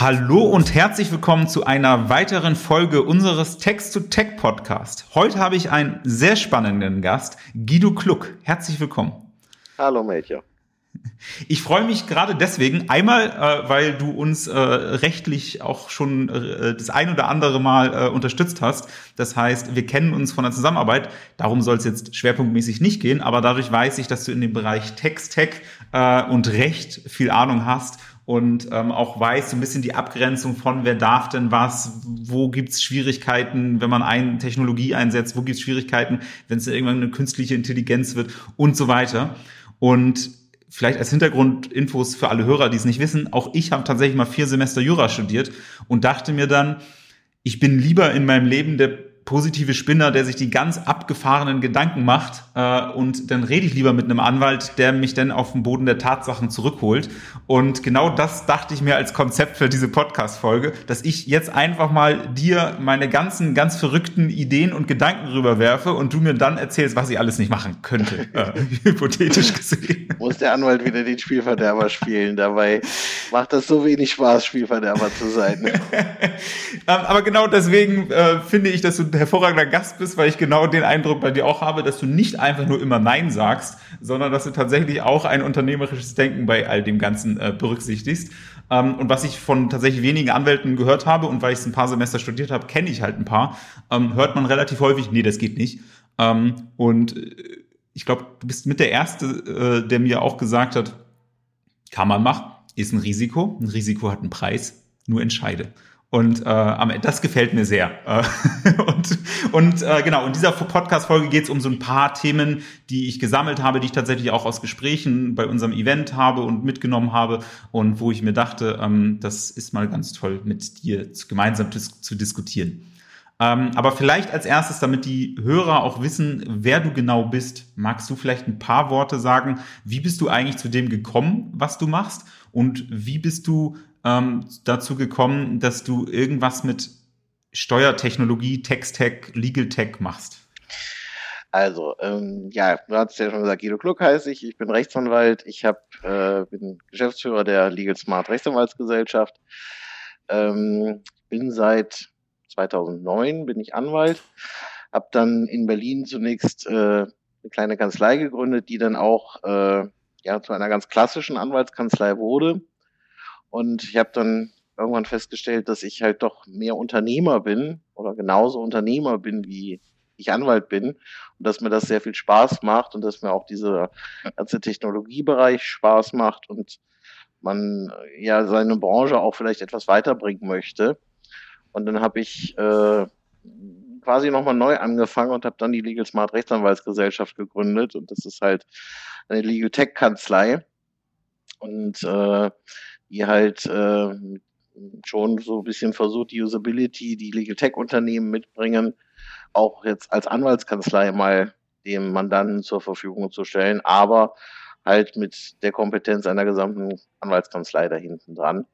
Hallo und herzlich willkommen zu einer weiteren Folge unseres Text-to-Tech Podcast. Heute habe ich einen sehr spannenden Gast, Guido Kluck. Herzlich willkommen. Hallo Mädchen. Ich freue mich gerade deswegen, einmal, äh, weil du uns äh, rechtlich auch schon äh, das ein oder andere Mal äh, unterstützt hast. Das heißt, wir kennen uns von der Zusammenarbeit. Darum soll es jetzt schwerpunktmäßig nicht gehen, aber dadurch weiß ich, dass du in dem Bereich Text-Tech äh, und Recht viel Ahnung hast und ähm, auch weiß so ein bisschen die Abgrenzung von, wer darf denn was, wo gibt's Schwierigkeiten, wenn man eine Technologie einsetzt, wo gibt's Schwierigkeiten, wenn es irgendwann eine künstliche Intelligenz wird und so weiter. Und vielleicht als Hintergrundinfos für alle Hörer, die es nicht wissen, auch ich habe tatsächlich mal vier Semester Jura studiert und dachte mir dann, ich bin lieber in meinem Leben der positive Spinner, der sich die ganz abgefahrenen Gedanken macht äh, und dann rede ich lieber mit einem Anwalt, der mich dann auf den Boden der Tatsachen zurückholt. Und genau das dachte ich mir als Konzept für diese Podcast-Folge, dass ich jetzt einfach mal dir meine ganzen ganz verrückten Ideen und Gedanken rüberwerfe und du mir dann erzählst, was ich alles nicht machen könnte, äh, hypothetisch gesehen. Muss der Anwalt wieder den Spielverderber spielen? Dabei macht das so wenig Spaß, Spielverderber zu sein. Ähm, aber genau deswegen äh, finde ich, dass du hervorragender Gast bist, weil ich genau den Eindruck bei dir auch habe, dass du nicht einfach nur immer Nein sagst, sondern dass du tatsächlich auch ein unternehmerisches Denken bei all dem Ganzen äh, berücksichtigst. Ähm, und was ich von tatsächlich wenigen Anwälten gehört habe und weil ich es ein paar Semester studiert habe, kenne ich halt ein paar, ähm, hört man relativ häufig, nee, das geht nicht. Ähm, und äh, ich glaube, du bist mit der Erste, äh, der mir auch gesagt hat, kann man machen, ist ein Risiko, ein Risiko hat einen Preis, nur entscheide. Und äh, das gefällt mir sehr. Äh, und und äh, genau, in dieser Podcast-Folge geht es um so ein paar Themen, die ich gesammelt habe, die ich tatsächlich auch aus Gesprächen bei unserem Event habe und mitgenommen habe und wo ich mir dachte, ähm, das ist mal ganz toll, mit dir gemeinsam dis zu diskutieren. Ähm, aber vielleicht als erstes, damit die Hörer auch wissen, wer du genau bist, magst du vielleicht ein paar Worte sagen, wie bist du eigentlich zu dem gekommen, was du machst? Und wie bist du ähm, dazu gekommen, dass du irgendwas mit Steuertechnologie, Text-Tech, Legal-Tech machst? Also, ähm, ja, du hast ja schon gesagt, Guido Kluck heiße ich, ich bin Rechtsanwalt, ich hab, äh, bin Geschäftsführer der Legal Smart Rechtsanwaltsgesellschaft, ähm, bin seit 2009 bin ich Anwalt, habe dann in Berlin zunächst äh, eine kleine Kanzlei gegründet, die dann auch äh, ja zu einer ganz klassischen Anwaltskanzlei wurde und ich habe dann irgendwann festgestellt, dass ich halt doch mehr Unternehmer bin oder genauso Unternehmer bin, wie ich Anwalt bin und dass mir das sehr viel Spaß macht und dass mir auch dieser ganze Technologiebereich Spaß macht und man ja seine Branche auch vielleicht etwas weiterbringen möchte. Und dann habe ich äh, quasi nochmal neu angefangen und habe dann die Legal Smart Rechtsanwaltsgesellschaft gegründet und das ist halt eine Legal Tech Kanzlei. Und äh, die halt äh, schon so ein bisschen versucht, die Usability, die Legal Tech Unternehmen mitbringen, auch jetzt als Anwaltskanzlei mal dem Mandanten zur Verfügung zu stellen, aber halt mit der Kompetenz einer gesamten Anwaltskanzlei da hinten dran.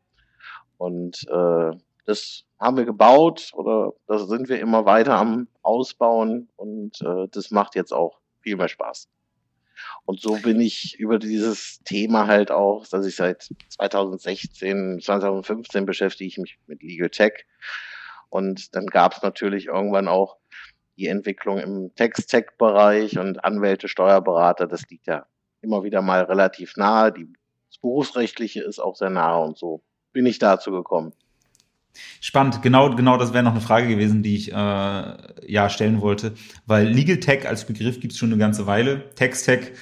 Und äh, das haben wir gebaut oder das sind wir immer weiter am Ausbauen und äh, das macht jetzt auch viel mehr Spaß. Und so bin ich über dieses Thema halt auch, dass ich seit 2016, 2015 beschäftige ich mich mit Legal Tech. Und dann gab es natürlich irgendwann auch die Entwicklung im Text-Tech-Bereich und Anwälte, Steuerberater. Das liegt ja immer wieder mal relativ nahe. Die, das Berufsrechtliche ist auch sehr nahe und so bin ich dazu gekommen. Spannend, genau, genau das wäre noch eine Frage gewesen, die ich äh, ja stellen wollte. Weil Legal Tech als Begriff gibt es schon eine ganze Weile. Text Tech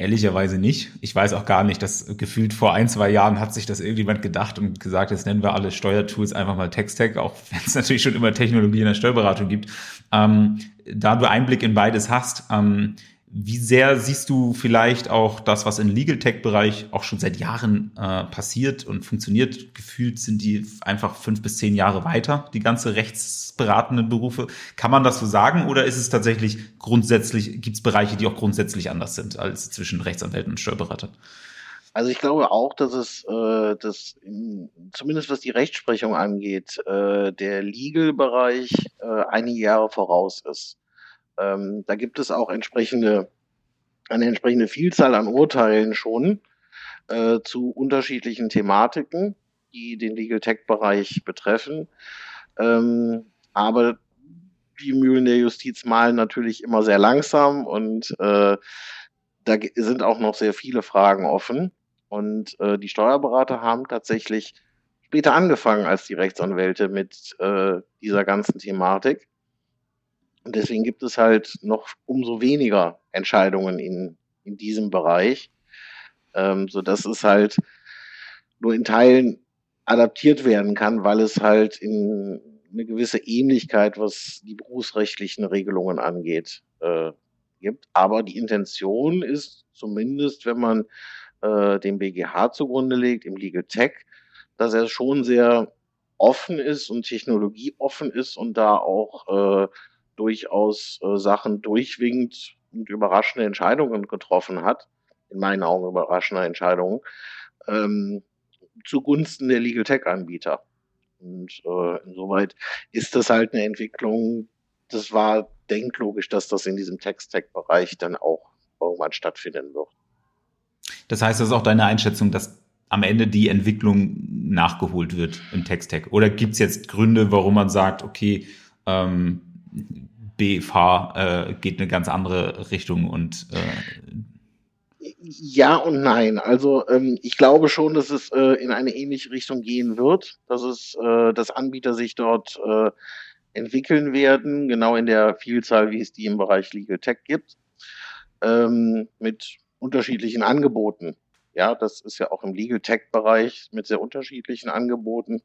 ehrlicherweise nicht. Ich weiß auch gar nicht, dass gefühlt vor ein, zwei Jahren hat sich das irgendjemand gedacht und gesagt, jetzt nennen wir alle Steuertools einfach mal Text Tech, auch wenn es natürlich schon immer Technologie in der Steuerberatung gibt. Ähm, da du Einblick in beides hast, ähm, wie sehr siehst du vielleicht auch das, was im Legal Tech-Bereich auch schon seit Jahren äh, passiert und funktioniert? Gefühlt sind die einfach fünf bis zehn Jahre weiter, die ganze rechtsberatenden Berufe. Kann man das so sagen oder ist es tatsächlich grundsätzlich, gibt es Bereiche, die auch grundsätzlich anders sind als zwischen Rechtsanwälten und Steuerberatern? Also ich glaube auch, dass es, äh, dass in, zumindest was die Rechtsprechung angeht, äh, der Legal-Bereich äh, einige Jahre voraus ist. Ähm, da gibt es auch entsprechende, eine entsprechende Vielzahl an Urteilen schon äh, zu unterschiedlichen Thematiken. die den Legal Tech-Bereich betreffen. Ähm, aber die Mühlen der Justiz malen natürlich immer sehr langsam und äh, da sind auch noch sehr viele Fragen offen. Und äh, die Steuerberater haben tatsächlich später angefangen als die Rechtsanwälte mit äh, dieser ganzen Thematik. Und deswegen gibt es halt noch umso weniger Entscheidungen in, in diesem Bereich, ähm, so dass es halt nur in Teilen adaptiert werden kann, weil es halt in eine gewisse Ähnlichkeit, was die berufsrechtlichen Regelungen angeht, äh, gibt. Aber die Intention ist zumindest, wenn man äh, dem BGH zugrunde legt, im Legal Tech, dass er schon sehr offen ist und technologieoffen ist und da auch äh, durchaus äh, Sachen durchwinkt und überraschende Entscheidungen getroffen hat. In meinen Augen überraschende Entscheidungen. Ähm, zugunsten der Legal Tech Anbieter. Und äh, insoweit ist das halt eine Entwicklung, das war denklogisch, dass das in diesem Text-Tech-Bereich dann auch irgendwann stattfinden wird. Das heißt, das ist auch deine Einschätzung, dass am Ende die Entwicklung nachgeholt wird im Text-Tech? Oder gibt es jetzt Gründe, warum man sagt, okay, ähm, BFH äh, geht eine ganz andere Richtung und äh, ja und nein. Also ähm, ich glaube schon, dass es äh, in eine ähnliche Richtung gehen wird, dass es, äh, dass Anbieter sich dort äh, entwickeln werden, genau in der Vielzahl, wie es die im Bereich Legal Tech gibt, ähm, mit unterschiedlichen Angeboten. Ja, das ist ja auch im Legal Tech Bereich mit sehr unterschiedlichen Angeboten,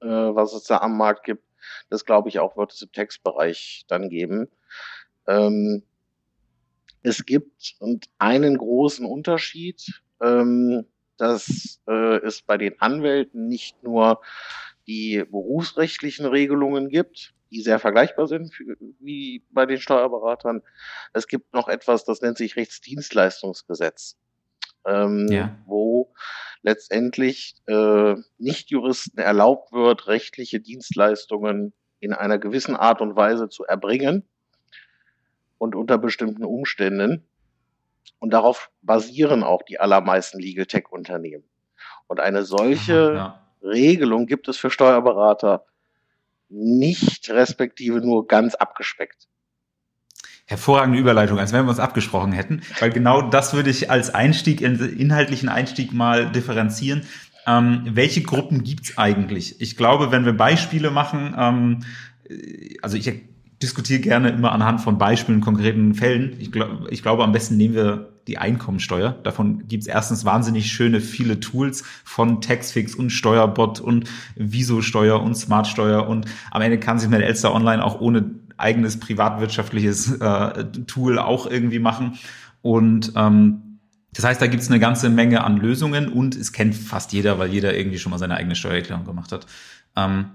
äh, was es da am Markt gibt. Das glaube ich auch wird es im Textbereich dann geben. Ähm, es gibt und einen großen Unterschied, ähm, dass äh, es bei den Anwälten nicht nur die berufsrechtlichen Regelungen gibt, die sehr vergleichbar sind für, wie bei den Steuerberatern. Es gibt noch etwas, das nennt sich Rechtsdienstleistungsgesetz, ähm, ja. wo letztendlich äh, Nichtjuristen erlaubt wird, rechtliche Dienstleistungen in einer gewissen Art und Weise zu erbringen und unter bestimmten Umständen. Und darauf basieren auch die allermeisten Legal Tech Unternehmen. Und eine solche ja. Regelung gibt es für Steuerberater nicht, respektive nur ganz abgespeckt. Hervorragende Überleitung, als wenn wir uns abgesprochen hätten, weil genau das würde ich als Einstieg, inhaltlichen Einstieg mal differenzieren. Ähm, welche Gruppen gibt's eigentlich? Ich glaube, wenn wir Beispiele machen, ähm, also ich diskutiere gerne immer anhand von Beispielen, konkreten Fällen. Ich, glaub, ich glaube, am besten nehmen wir die Einkommensteuer. Davon gibt's erstens wahnsinnig schöne viele Tools von Taxfix und Steuerbot und Viso-Steuer und Smartsteuer und am Ende kann sich mit Elster Online auch ohne eigenes privatwirtschaftliches äh, Tool auch irgendwie machen. Und ähm, das heißt, da gibt's eine ganze Menge an Lösungen und es kennt fast jeder, weil jeder irgendwie schon mal seine eigene Steuererklärung gemacht hat. Ähm,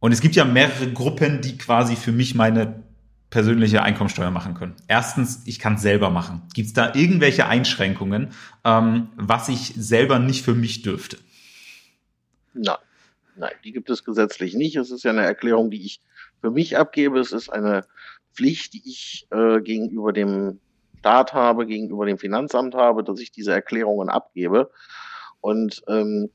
und es gibt ja mehrere Gruppen, die quasi für mich meine persönliche Einkommensteuer machen können. Erstens, ich kann es selber machen. Gibt es da irgendwelche Einschränkungen, ähm, was ich selber nicht für mich dürfte? Nein, nein, die gibt es gesetzlich nicht. Es ist ja eine Erklärung, die ich für mich abgebe. Es ist eine Pflicht, die ich äh, gegenüber dem Staat habe, gegenüber dem Finanzamt habe, dass ich diese Erklärungen abgebe. Und ähm,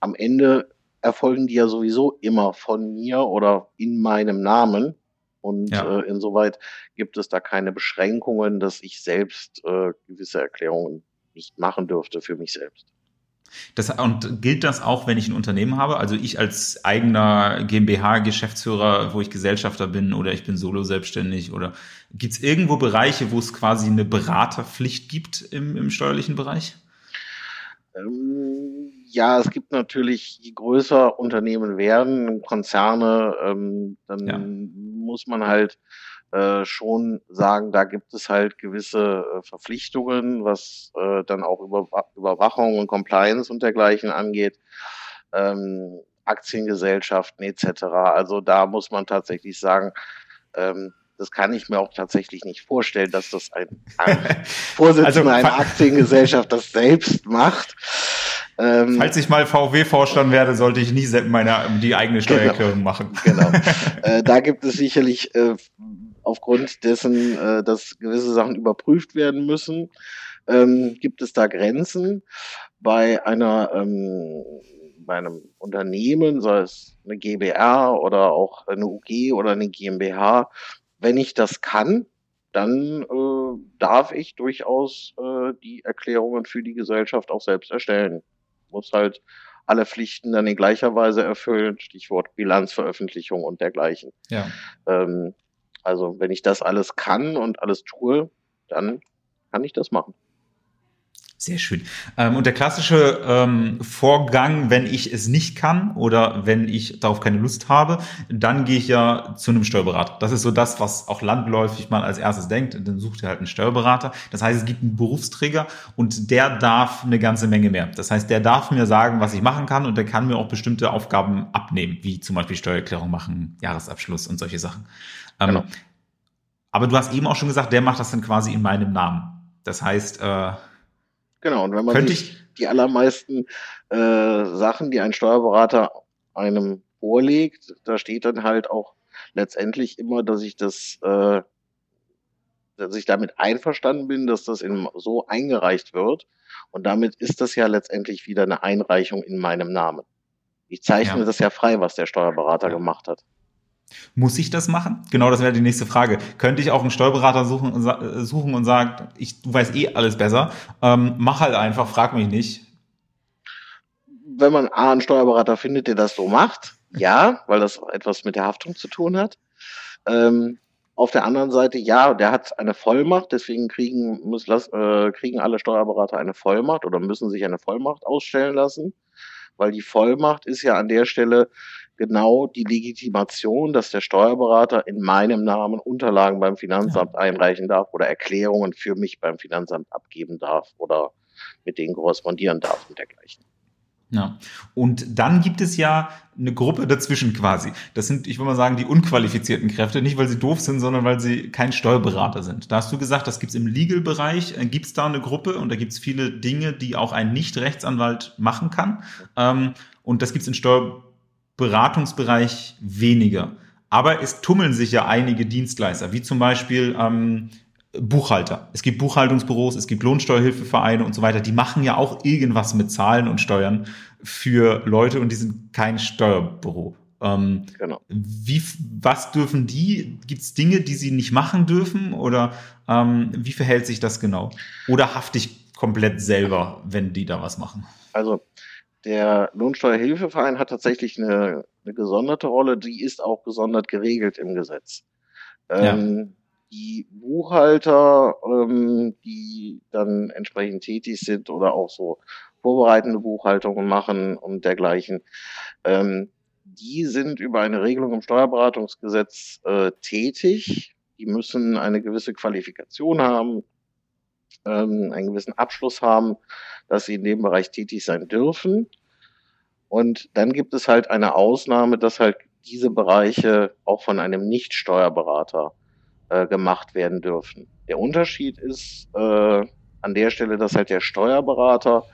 am Ende erfolgen die ja sowieso immer von mir oder in meinem Namen. Und ja. äh, insoweit gibt es da keine Beschränkungen, dass ich selbst äh, gewisse Erklärungen nicht machen dürfte für mich selbst. Das, und gilt das auch, wenn ich ein Unternehmen habe? Also ich als eigener GmbH-Geschäftsführer, wo ich Gesellschafter bin oder ich bin solo selbstständig oder gibt es irgendwo Bereiche, wo es quasi eine Beraterpflicht gibt im, im steuerlichen Bereich? Ähm, ja, es gibt natürlich, je größer Unternehmen werden, Konzerne, ähm, dann ja. muss man halt äh, schon sagen, da gibt es halt gewisse äh, Verpflichtungen, was äh, dann auch über, Überwachung und Compliance und dergleichen angeht. Ähm, Aktiengesellschaften etc. Also da muss man tatsächlich sagen, ähm, das kann ich mir auch tatsächlich nicht vorstellen, dass das ein, ein Vorsitzender also, einer Aktiengesellschaft das selbst macht. Ähm, Falls ich mal VW-Vorstand werde, sollte ich nie meine, die eigene genau. Steuererklärung genau, machen. Genau. äh, da gibt es sicherlich äh, aufgrund dessen, äh, dass gewisse Sachen überprüft werden müssen, ähm, gibt es da Grenzen. Bei einer ähm, bei einem Unternehmen, sei es eine GBR oder auch eine UG oder eine GmbH, wenn ich das kann, dann äh, darf ich durchaus äh, die Erklärungen für die Gesellschaft auch selbst erstellen. Muss halt alle Pflichten dann in gleicher Weise erfüllen, Stichwort Bilanzveröffentlichung und dergleichen. Ja. Ähm, also wenn ich das alles kann und alles tue, dann kann ich das machen. Sehr schön. Ähm, und der klassische ähm, Vorgang, wenn ich es nicht kann oder wenn ich darauf keine Lust habe, dann gehe ich ja zu einem Steuerberater. Das ist so das, was auch landläufig man als erstes denkt. Dann sucht ihr halt einen Steuerberater. Das heißt, es gibt einen Berufsträger und der darf eine ganze Menge mehr. Das heißt, der darf mir sagen, was ich machen kann und der kann mir auch bestimmte Aufgaben abnehmen, wie zum Beispiel Steuererklärung machen, Jahresabschluss und solche Sachen. Ähm, genau. Aber du hast eben auch schon gesagt, der macht das dann quasi in meinem Namen. Das heißt, äh, Genau, und wenn man Könnte sich die allermeisten äh, Sachen, die ein Steuerberater einem vorlegt, da steht dann halt auch letztendlich immer, dass ich das, äh, dass ich damit einverstanden bin, dass das in, so eingereicht wird. Und damit ist das ja letztendlich wieder eine Einreichung in meinem Namen. Ich zeichne ja. das ja frei, was der Steuerberater ja. gemacht hat. Muss ich das machen? Genau, das wäre die nächste Frage. Könnte ich auch einen Steuerberater suchen, und, suchen und sagen, ich, du weißt eh alles besser, ähm, mach halt einfach, frag mich nicht. Wenn man A, einen Steuerberater findet, der das so macht, ja, weil das etwas mit der Haftung zu tun hat. Ähm, auf der anderen Seite, ja, der hat eine Vollmacht, deswegen kriegen, muss, äh, kriegen alle Steuerberater eine Vollmacht oder müssen sich eine Vollmacht ausstellen lassen, weil die Vollmacht ist ja an der Stelle genau die Legitimation, dass der Steuerberater in meinem Namen Unterlagen beim Finanzamt einreichen darf oder Erklärungen für mich beim Finanzamt abgeben darf oder mit denen korrespondieren darf und dergleichen. Ja. Und dann gibt es ja eine Gruppe dazwischen quasi. Das sind, ich würde mal sagen, die unqualifizierten Kräfte. Nicht, weil sie doof sind, sondern weil sie kein Steuerberater sind. Da hast du gesagt, das gibt's im Legal-Bereich. Äh, gibt's da eine Gruppe und da gibt's viele Dinge, die auch ein Nicht-Rechtsanwalt machen kann. Ähm, und das gibt's in Steuer Beratungsbereich weniger. Aber es tummeln sich ja einige Dienstleister, wie zum Beispiel ähm, Buchhalter. Es gibt Buchhaltungsbüros, es gibt Lohnsteuerhilfevereine und so weiter. Die machen ja auch irgendwas mit Zahlen und Steuern für Leute und die sind kein Steuerbüro. Ähm, genau. Wie, was dürfen die? Gibt es Dinge, die sie nicht machen dürfen? Oder ähm, wie verhält sich das genau? Oder hafte ich komplett selber, wenn die da was machen? Also der Lohnsteuerhilfeverein hat tatsächlich eine, eine gesonderte Rolle, die ist auch gesondert geregelt im Gesetz. Ähm, ja. Die Buchhalter, ähm, die dann entsprechend tätig sind oder auch so vorbereitende Buchhaltungen machen und dergleichen, ähm, die sind über eine Regelung im Steuerberatungsgesetz äh, tätig. Die müssen eine gewisse Qualifikation haben, ähm, einen gewissen Abschluss haben, dass sie in dem Bereich tätig sein dürfen. Und dann gibt es halt eine Ausnahme, dass halt diese Bereiche auch von einem Nicht-Steuerberater äh, gemacht werden dürfen. Der Unterschied ist äh, an der Stelle, dass halt der Steuerberater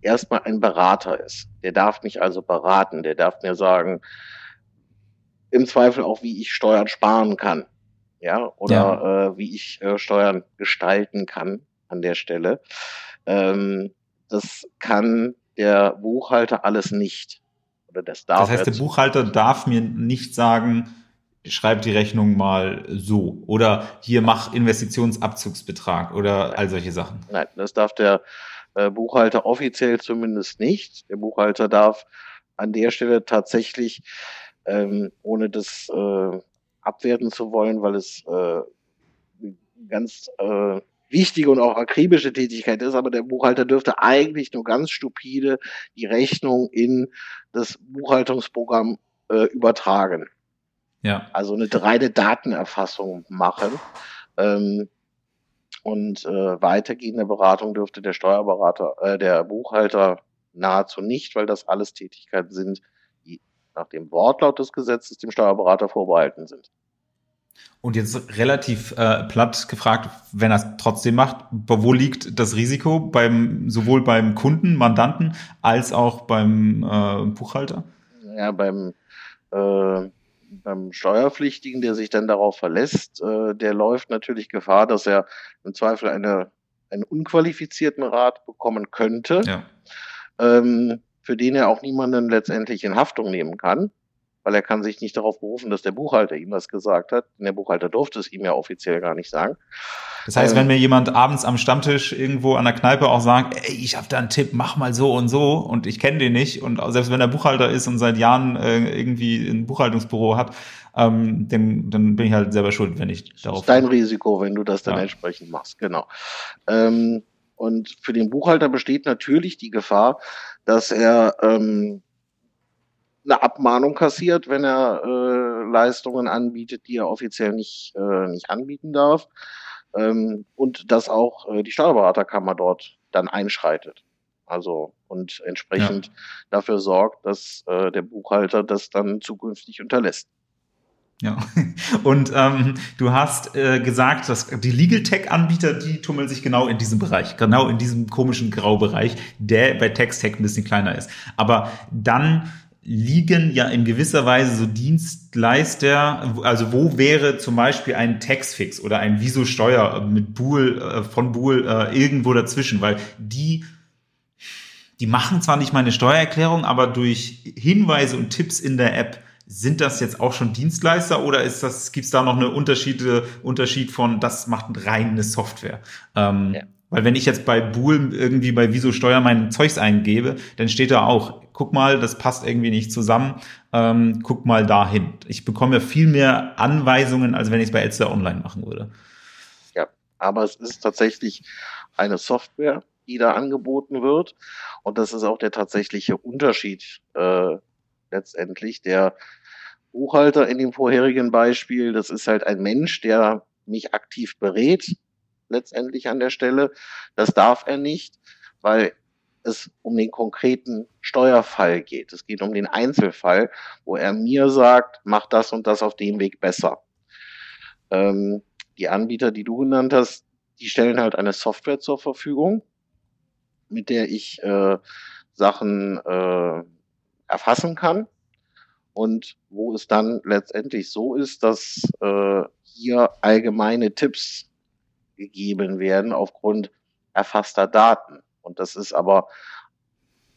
erstmal ein Berater ist. Der darf mich also beraten, der darf mir sagen, im Zweifel auch, wie ich Steuern sparen kann. Ja, oder ja. Äh, wie ich äh, Steuern gestalten kann an der Stelle. Ähm, das kann der Buchhalter alles nicht. Oder das darf. Das heißt, der Buchhalter darf mir nicht sagen, schreib die Rechnung mal so oder hier mach Investitionsabzugsbetrag oder all solche Sachen. Nein, das darf der äh, Buchhalter offiziell zumindest nicht. Der Buchhalter darf an der Stelle tatsächlich, ähm, ohne das äh, abwerten zu wollen, weil es äh, ganz äh, wichtige und auch akribische Tätigkeit ist, aber der Buchhalter dürfte eigentlich nur ganz stupide die Rechnung in das Buchhaltungsprogramm äh, übertragen. Ja. Also eine reine Datenerfassung machen. Ähm, und äh, weitergehende Beratung dürfte der Steuerberater, äh, der Buchhalter nahezu nicht, weil das alles Tätigkeiten sind, die nach dem Wortlaut des Gesetzes dem Steuerberater vorbehalten sind. Und jetzt relativ äh, platt gefragt, wenn er es trotzdem macht, wo liegt das Risiko beim sowohl beim Kunden, Mandanten als auch beim äh, Buchhalter? Ja, beim äh, beim Steuerpflichtigen, der sich dann darauf verlässt, äh, der läuft natürlich Gefahr, dass er im Zweifel eine, einen unqualifizierten Rat bekommen könnte. Ja. Ähm, für den er auch niemanden letztendlich in Haftung nehmen kann, weil er kann sich nicht darauf berufen, dass der Buchhalter ihm das gesagt hat. Denn der Buchhalter durfte es ihm ja offiziell gar nicht sagen. Das heißt, ähm, wenn mir jemand abends am Stammtisch irgendwo an der Kneipe auch sagt, ey, ich habe da einen Tipp, mach mal so und so und ich kenne den nicht und selbst wenn er Buchhalter ist und seit Jahren äh, irgendwie ein Buchhaltungsbüro hat, ähm, dann, dann bin ich halt selber schuld, wenn ich darauf. Das ist dein Risiko, wenn du das dann ja. entsprechend machst, genau. Ähm, und für den Buchhalter besteht natürlich die Gefahr, dass er ähm, eine Abmahnung kassiert, wenn er äh, Leistungen anbietet, die er offiziell nicht, äh, nicht anbieten darf. Ähm, und dass auch äh, die Steuerberaterkammer dort dann einschreitet. Also und entsprechend ja. dafür sorgt, dass äh, der Buchhalter das dann zukünftig unterlässt. Ja, und ähm, du hast äh, gesagt, dass die Legal Tech-Anbieter, die tummeln sich genau in diesem Bereich, genau in diesem komischen Graubereich, der bei Text Tech ein bisschen kleiner ist. Aber dann liegen ja in gewisser Weise so Dienstleister, also wo wäre zum Beispiel ein Taxfix oder ein Viso Steuer mit Bool, äh, von Bool äh, irgendwo dazwischen, weil die die machen zwar nicht meine Steuererklärung, aber durch Hinweise und Tipps in der App sind das jetzt auch schon Dienstleister oder ist das, gibt's da noch eine Unterschiede, Unterschied von, das macht rein eine Software? Ähm, ja. Weil wenn ich jetzt bei Bool irgendwie bei Wieso Steuer mein Zeugs eingebe, dann steht da auch, guck mal, das passt irgendwie nicht zusammen, ähm, guck mal dahin. Ich bekomme viel mehr Anweisungen, als wenn ich es bei Elster Online machen würde. Ja, aber es ist tatsächlich eine Software, die da angeboten wird. Und das ist auch der tatsächliche Unterschied äh, letztendlich. Der Buchhalter in dem vorherigen Beispiel, das ist halt ein Mensch, der mich aktiv berät, letztendlich an der Stelle. Das darf er nicht, weil es um den konkreten Steuerfall geht. Es geht um den Einzelfall, wo er mir sagt, mach das und das auf dem Weg besser. Ähm, die Anbieter, die du genannt hast, die stellen halt eine Software zur Verfügung, mit der ich äh, Sachen äh, erfassen kann und wo es dann letztendlich so ist, dass äh, hier allgemeine Tipps gegeben werden aufgrund erfasster Daten. Und das ist aber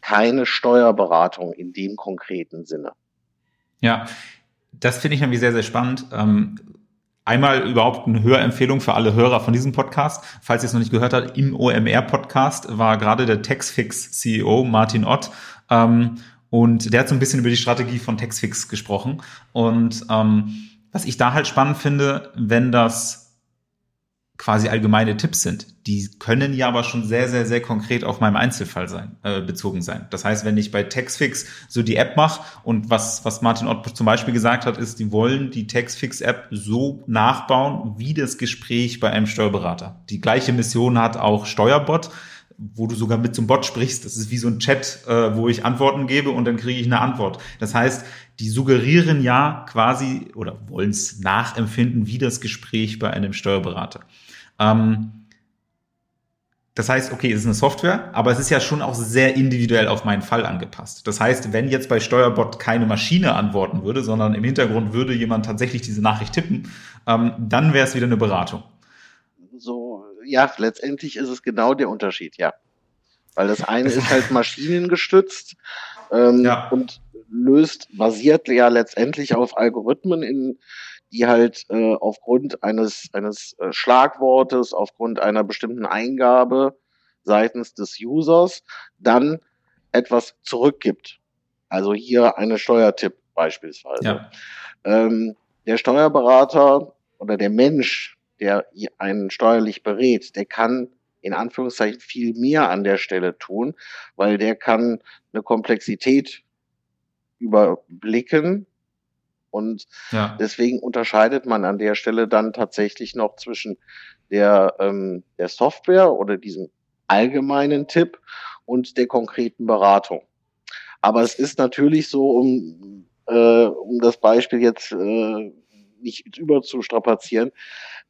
keine Steuerberatung in dem konkreten Sinne. Ja, das finde ich nämlich sehr, sehr spannend. Ähm, einmal überhaupt eine Hörempfehlung für alle Hörer von diesem Podcast. Falls ihr es noch nicht gehört habt, im OMR-Podcast war gerade der Textfix-CEO Martin Ott. Ähm, und der hat so ein bisschen über die Strategie von Textfix gesprochen. Und ähm, was ich da halt spannend finde, wenn das quasi allgemeine Tipps sind. Die können ja aber schon sehr, sehr, sehr konkret auf meinem Einzelfall sein, äh, bezogen sein. Das heißt, wenn ich bei Textfix so die App mache und was, was Martin Ott zum Beispiel gesagt hat, ist, die wollen die Textfix-App so nachbauen wie das Gespräch bei einem Steuerberater. Die gleiche Mission hat auch Steuerbot wo du sogar mit zum Bot sprichst. Das ist wie so ein Chat, äh, wo ich Antworten gebe und dann kriege ich eine Antwort. Das heißt, die suggerieren ja quasi oder wollen es nachempfinden wie das Gespräch bei einem Steuerberater. Ähm, das heißt, okay, es ist eine Software, aber es ist ja schon auch sehr individuell auf meinen Fall angepasst. Das heißt, wenn jetzt bei Steuerbot keine Maschine antworten würde, sondern im Hintergrund würde jemand tatsächlich diese Nachricht tippen, ähm, dann wäre es wieder eine Beratung. So, ja, letztendlich ist es genau der Unterschied, ja. Weil das eine ist halt maschinengestützt ähm, ja. und löst, basiert ja letztendlich auf Algorithmen in die halt äh, aufgrund eines, eines äh, Schlagwortes, aufgrund einer bestimmten Eingabe seitens des Users dann etwas zurückgibt. Also hier eine Steuertipp beispielsweise. Ja. Ähm, der Steuerberater oder der Mensch, der einen steuerlich berät, der kann in Anführungszeichen viel mehr an der Stelle tun, weil der kann eine Komplexität überblicken, und ja. deswegen unterscheidet man an der Stelle dann tatsächlich noch zwischen der, ähm, der Software oder diesem allgemeinen Tipp und der konkreten Beratung. Aber es ist natürlich so, um, äh, um das Beispiel jetzt äh, nicht überzustrapazieren,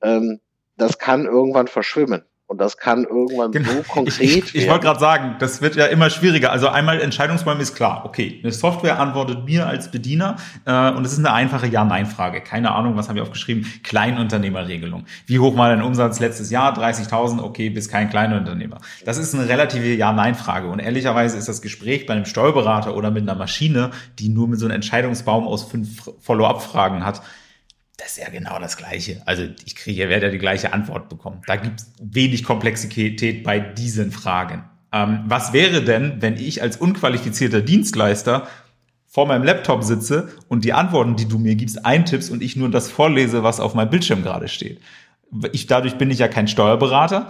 ähm, das kann irgendwann verschwimmen. Und das kann irgendwann genau. so konkret ich, ich, ich wollte gerade sagen, das wird ja immer schwieriger. Also einmal Entscheidungsbaum ist klar. Okay, eine Software antwortet mir als Bediener äh, und es ist eine einfache Ja-Nein-Frage. Keine Ahnung, was haben wir aufgeschrieben? Kleinunternehmerregelung. Wie hoch war dein Umsatz letztes Jahr? 30.000. Okay, bist kein Kleinunternehmer. Das ist eine relative Ja-Nein-Frage. Und ehrlicherweise ist das Gespräch bei einem Steuerberater oder mit einer Maschine, die nur mit so einem Entscheidungsbaum aus fünf Follow-up-Fragen hat, das ist ja genau das Gleiche. Also ich kriege, werde ja die gleiche Antwort bekommen. Da gibt es wenig Komplexität bei diesen Fragen. Ähm, was wäre denn, wenn ich als unqualifizierter Dienstleister vor meinem Laptop sitze und die Antworten, die du mir gibst, eintippst und ich nur das vorlese, was auf meinem Bildschirm gerade steht? Ich, dadurch bin ich ja kein Steuerberater.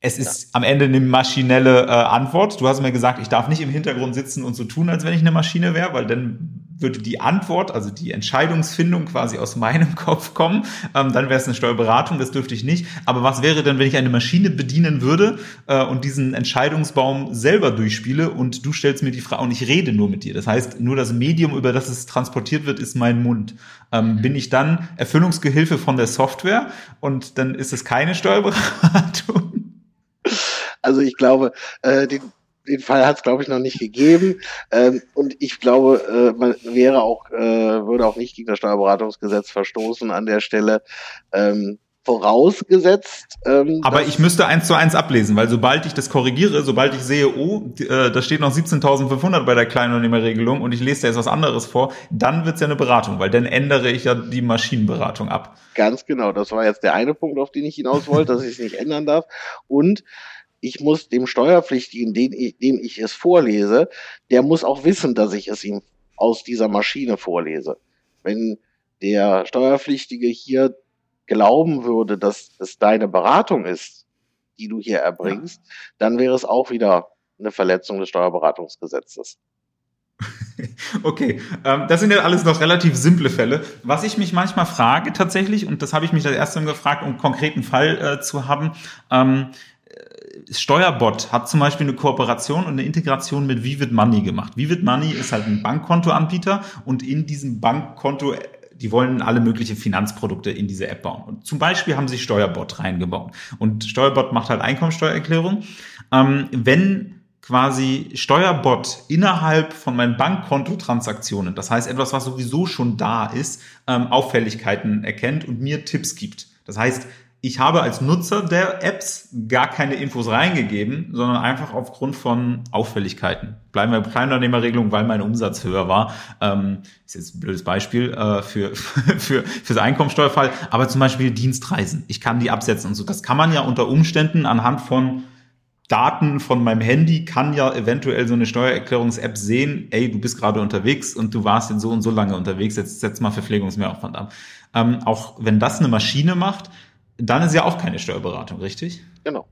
Es ist ja. am Ende eine maschinelle äh, Antwort. Du hast mir gesagt, ich darf nicht im Hintergrund sitzen und so tun, als wenn ich eine Maschine wäre, weil dann würde die Antwort, also die Entscheidungsfindung quasi aus meinem Kopf kommen, ähm, dann wäre es eine Steuerberatung, das dürfte ich nicht. Aber was wäre denn, wenn ich eine Maschine bedienen würde äh, und diesen Entscheidungsbaum selber durchspiele und du stellst mir die Frage und ich rede nur mit dir. Das heißt, nur das Medium, über das es transportiert wird, ist mein Mund. Ähm, bin ich dann Erfüllungsgehilfe von der Software und dann ist es keine Steuerberatung? Also ich glaube, äh, den den Fall hat es, glaube ich, noch nicht gegeben. Ähm, und ich glaube, äh, man wäre auch, äh, würde auch nicht gegen das Steuerberatungsgesetz verstoßen an der Stelle. Ähm, vorausgesetzt. Ähm, Aber ich müsste eins zu eins ablesen, weil sobald ich das korrigiere, sobald ich sehe, oh, äh, da steht noch 17.500 bei der Kleinunternehmerregelung und ich lese da jetzt was anderes vor, dann wird's ja eine Beratung, weil dann ändere ich ja die Maschinenberatung ab. Ganz genau, das war jetzt der eine Punkt, auf den ich hinaus wollte, dass ich es nicht ändern darf. Und ich muss dem Steuerpflichtigen, dem ich, dem ich es vorlese, der muss auch wissen, dass ich es ihm aus dieser Maschine vorlese. Wenn der Steuerpflichtige hier glauben würde, dass es deine Beratung ist, die du hier erbringst, ja. dann wäre es auch wieder eine Verletzung des Steuerberatungsgesetzes. Okay, ähm, das sind ja alles noch relativ simple Fälle. Was ich mich manchmal frage tatsächlich, und das habe ich mich das erste Mal gefragt, um einen konkreten Fall äh, zu haben, ähm, Steuerbot hat zum Beispiel eine Kooperation und eine Integration mit Vivid Money gemacht. Vivid Money ist halt ein Bankkontoanbieter und in diesem Bankkonto die wollen alle möglichen Finanzprodukte in diese App bauen. Und zum Beispiel haben sie Steuerbot reingebaut. Und Steuerbot macht halt Einkommensteuererklärung. Ähm, wenn quasi Steuerbot innerhalb von meinen Bankkontotransaktionen, das heißt etwas, was sowieso schon da ist, ähm, Auffälligkeiten erkennt und mir Tipps gibt. Das heißt, ich habe als Nutzer der Apps gar keine Infos reingegeben, sondern einfach aufgrund von Auffälligkeiten. Bleiben wir bei Kleinunternehmerregelung, weil mein Umsatz höher war. Ähm, ist jetzt ein blödes Beispiel äh, für, für, das Einkommensteuerfall. Aber zum Beispiel Dienstreisen. Ich kann die absetzen und so. Das kann man ja unter Umständen anhand von Daten von meinem Handy kann ja eventuell so eine Steuererklärungs-App sehen, ey, du bist gerade unterwegs und du warst jetzt so und so lange unterwegs, jetzt setz mal Verpflegungsmehraufwand ab. Ähm, auch wenn das eine Maschine macht, dann ist ja auch keine Steuerberatung, richtig? Genau.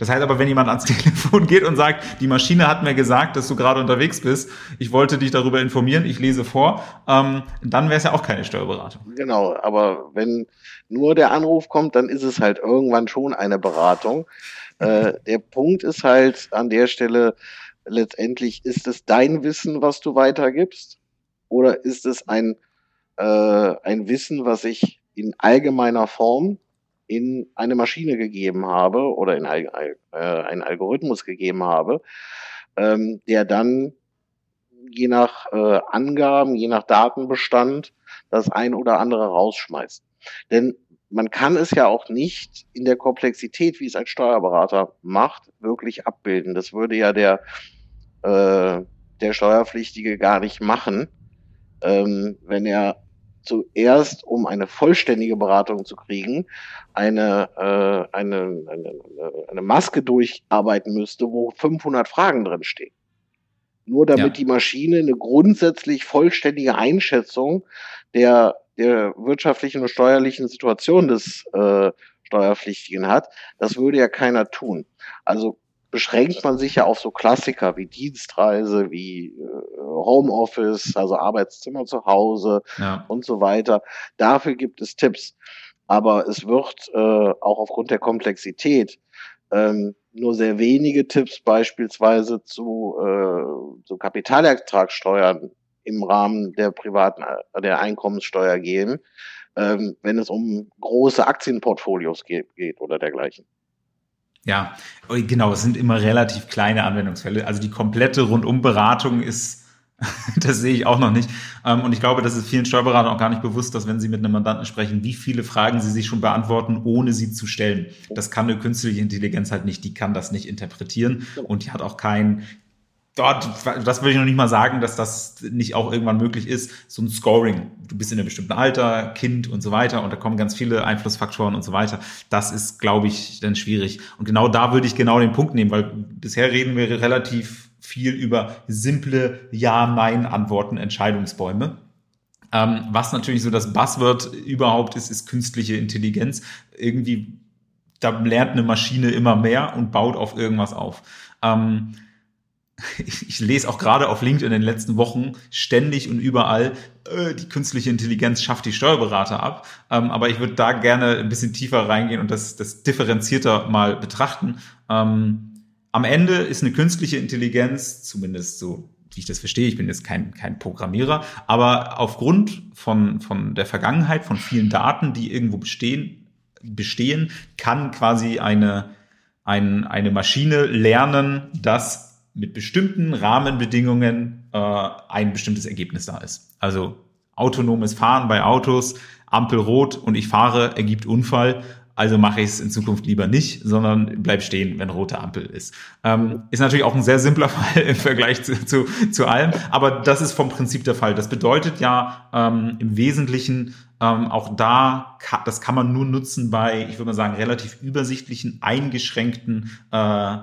Das heißt aber, wenn jemand ans Telefon geht und sagt, die Maschine hat mir gesagt, dass du gerade unterwegs bist, ich wollte dich darüber informieren, ich lese vor, ähm, dann wäre es ja auch keine Steuerberatung. Genau, aber wenn nur der Anruf kommt, dann ist es halt irgendwann schon eine Beratung. äh, der Punkt ist halt an der Stelle, letztendlich, ist es dein Wissen, was du weitergibst? Oder ist es ein, äh, ein Wissen, was ich in allgemeiner Form in eine Maschine gegeben habe oder in äh, einen Algorithmus gegeben habe, ähm, der dann je nach äh, Angaben, je nach Datenbestand das ein oder andere rausschmeißt. Denn man kann es ja auch nicht in der Komplexität, wie es ein Steuerberater macht, wirklich abbilden. Das würde ja der, äh, der Steuerpflichtige gar nicht machen, ähm, wenn er zuerst, um eine vollständige Beratung zu kriegen, eine, äh, eine, eine, eine Maske durcharbeiten müsste, wo 500 Fragen drin stehen. Nur damit ja. die Maschine eine grundsätzlich vollständige Einschätzung der, der wirtschaftlichen und steuerlichen Situation des äh, Steuerpflichtigen hat. Das würde ja keiner tun. Also beschränkt man sich ja auf so Klassiker wie Dienstreise, wie äh, Homeoffice, also Arbeitszimmer zu Hause ja. und so weiter. Dafür gibt es Tipps. Aber es wird äh, auch aufgrund der Komplexität ähm, nur sehr wenige Tipps beispielsweise zu, äh, zu Kapitalertragssteuern im Rahmen der privaten der Einkommenssteuer geben. ähm, wenn es um große Aktienportfolios geht, geht oder dergleichen. Ja, genau, es sind immer relativ kleine Anwendungsfälle. Also die komplette Rundumberatung ist, das sehe ich auch noch nicht. Ähm, und ich glaube, das ist vielen Steuerberatern auch gar nicht bewusst, dass wenn sie mit einem Mandanten sprechen, wie viele Fragen sie sich schon beantworten, ohne sie zu stellen. Das kann eine künstliche Intelligenz halt nicht, die kann das nicht interpretieren und die hat auch kein dort, das würde ich noch nicht mal sagen, dass das nicht auch irgendwann möglich ist, so ein Scoring. Du bist in einem bestimmten Alter, Kind und so weiter und da kommen ganz viele Einflussfaktoren und so weiter. Das ist, glaube ich, dann schwierig. Und genau da würde ich genau den Punkt nehmen, weil bisher reden wir relativ viel über simple Ja-Nein-Antworten, Entscheidungsbäume. Ähm, was natürlich so das Buzzword überhaupt ist, ist künstliche Intelligenz. Irgendwie, da lernt eine Maschine immer mehr und baut auf irgendwas auf. Ähm, ich, ich lese auch gerade auf LinkedIn in den letzten Wochen ständig und überall, äh, die künstliche Intelligenz schafft die Steuerberater ab. Ähm, aber ich würde da gerne ein bisschen tiefer reingehen und das, das differenzierter mal betrachten. Ähm, am Ende ist eine künstliche Intelligenz, zumindest so wie ich das verstehe, ich bin jetzt kein, kein Programmierer, aber aufgrund von, von der Vergangenheit, von vielen Daten, die irgendwo bestehen, bestehen, kann quasi eine, ein, eine Maschine lernen, dass mit bestimmten Rahmenbedingungen äh, ein bestimmtes Ergebnis da ist. Also autonomes Fahren bei Autos, Ampel rot und ich fahre, ergibt Unfall. Also mache ich es in Zukunft lieber nicht, sondern bleib stehen, wenn rote Ampel ist. Ähm, ist natürlich auch ein sehr simpler Fall im Vergleich zu, zu, zu allem, aber das ist vom Prinzip der Fall. Das bedeutet ja ähm, im Wesentlichen ähm, auch da, das kann man nur nutzen bei, ich würde mal sagen, relativ übersichtlichen, eingeschränkten äh,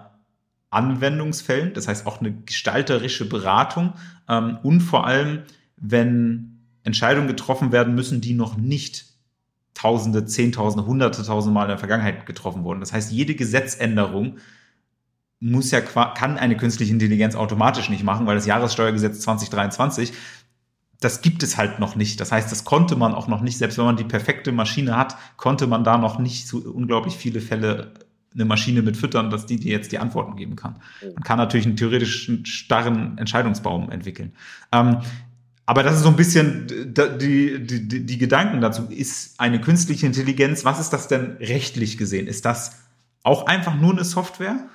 Anwendungsfällen, das heißt auch eine gestalterische Beratung ähm, und vor allem, wenn Entscheidungen getroffen werden müssen, die noch nicht Tausende, Zehntausende, Hunderte, Tausende Mal in der Vergangenheit getroffen wurden. Das heißt, jede Gesetzänderung muss ja kann eine künstliche Intelligenz automatisch nicht machen, weil das Jahressteuergesetz 2023 das gibt es halt noch nicht. Das heißt, das konnte man auch noch nicht, selbst wenn man die perfekte Maschine hat, konnte man da noch nicht so unglaublich viele Fälle eine Maschine mit füttern, dass die dir jetzt die Antworten geben kann. Man kann natürlich einen theoretischen starren Entscheidungsbaum entwickeln. Ähm, aber das ist so ein bisschen die, die, die, die Gedanken dazu. Ist eine künstliche Intelligenz, was ist das denn rechtlich gesehen? Ist das auch einfach nur eine Software?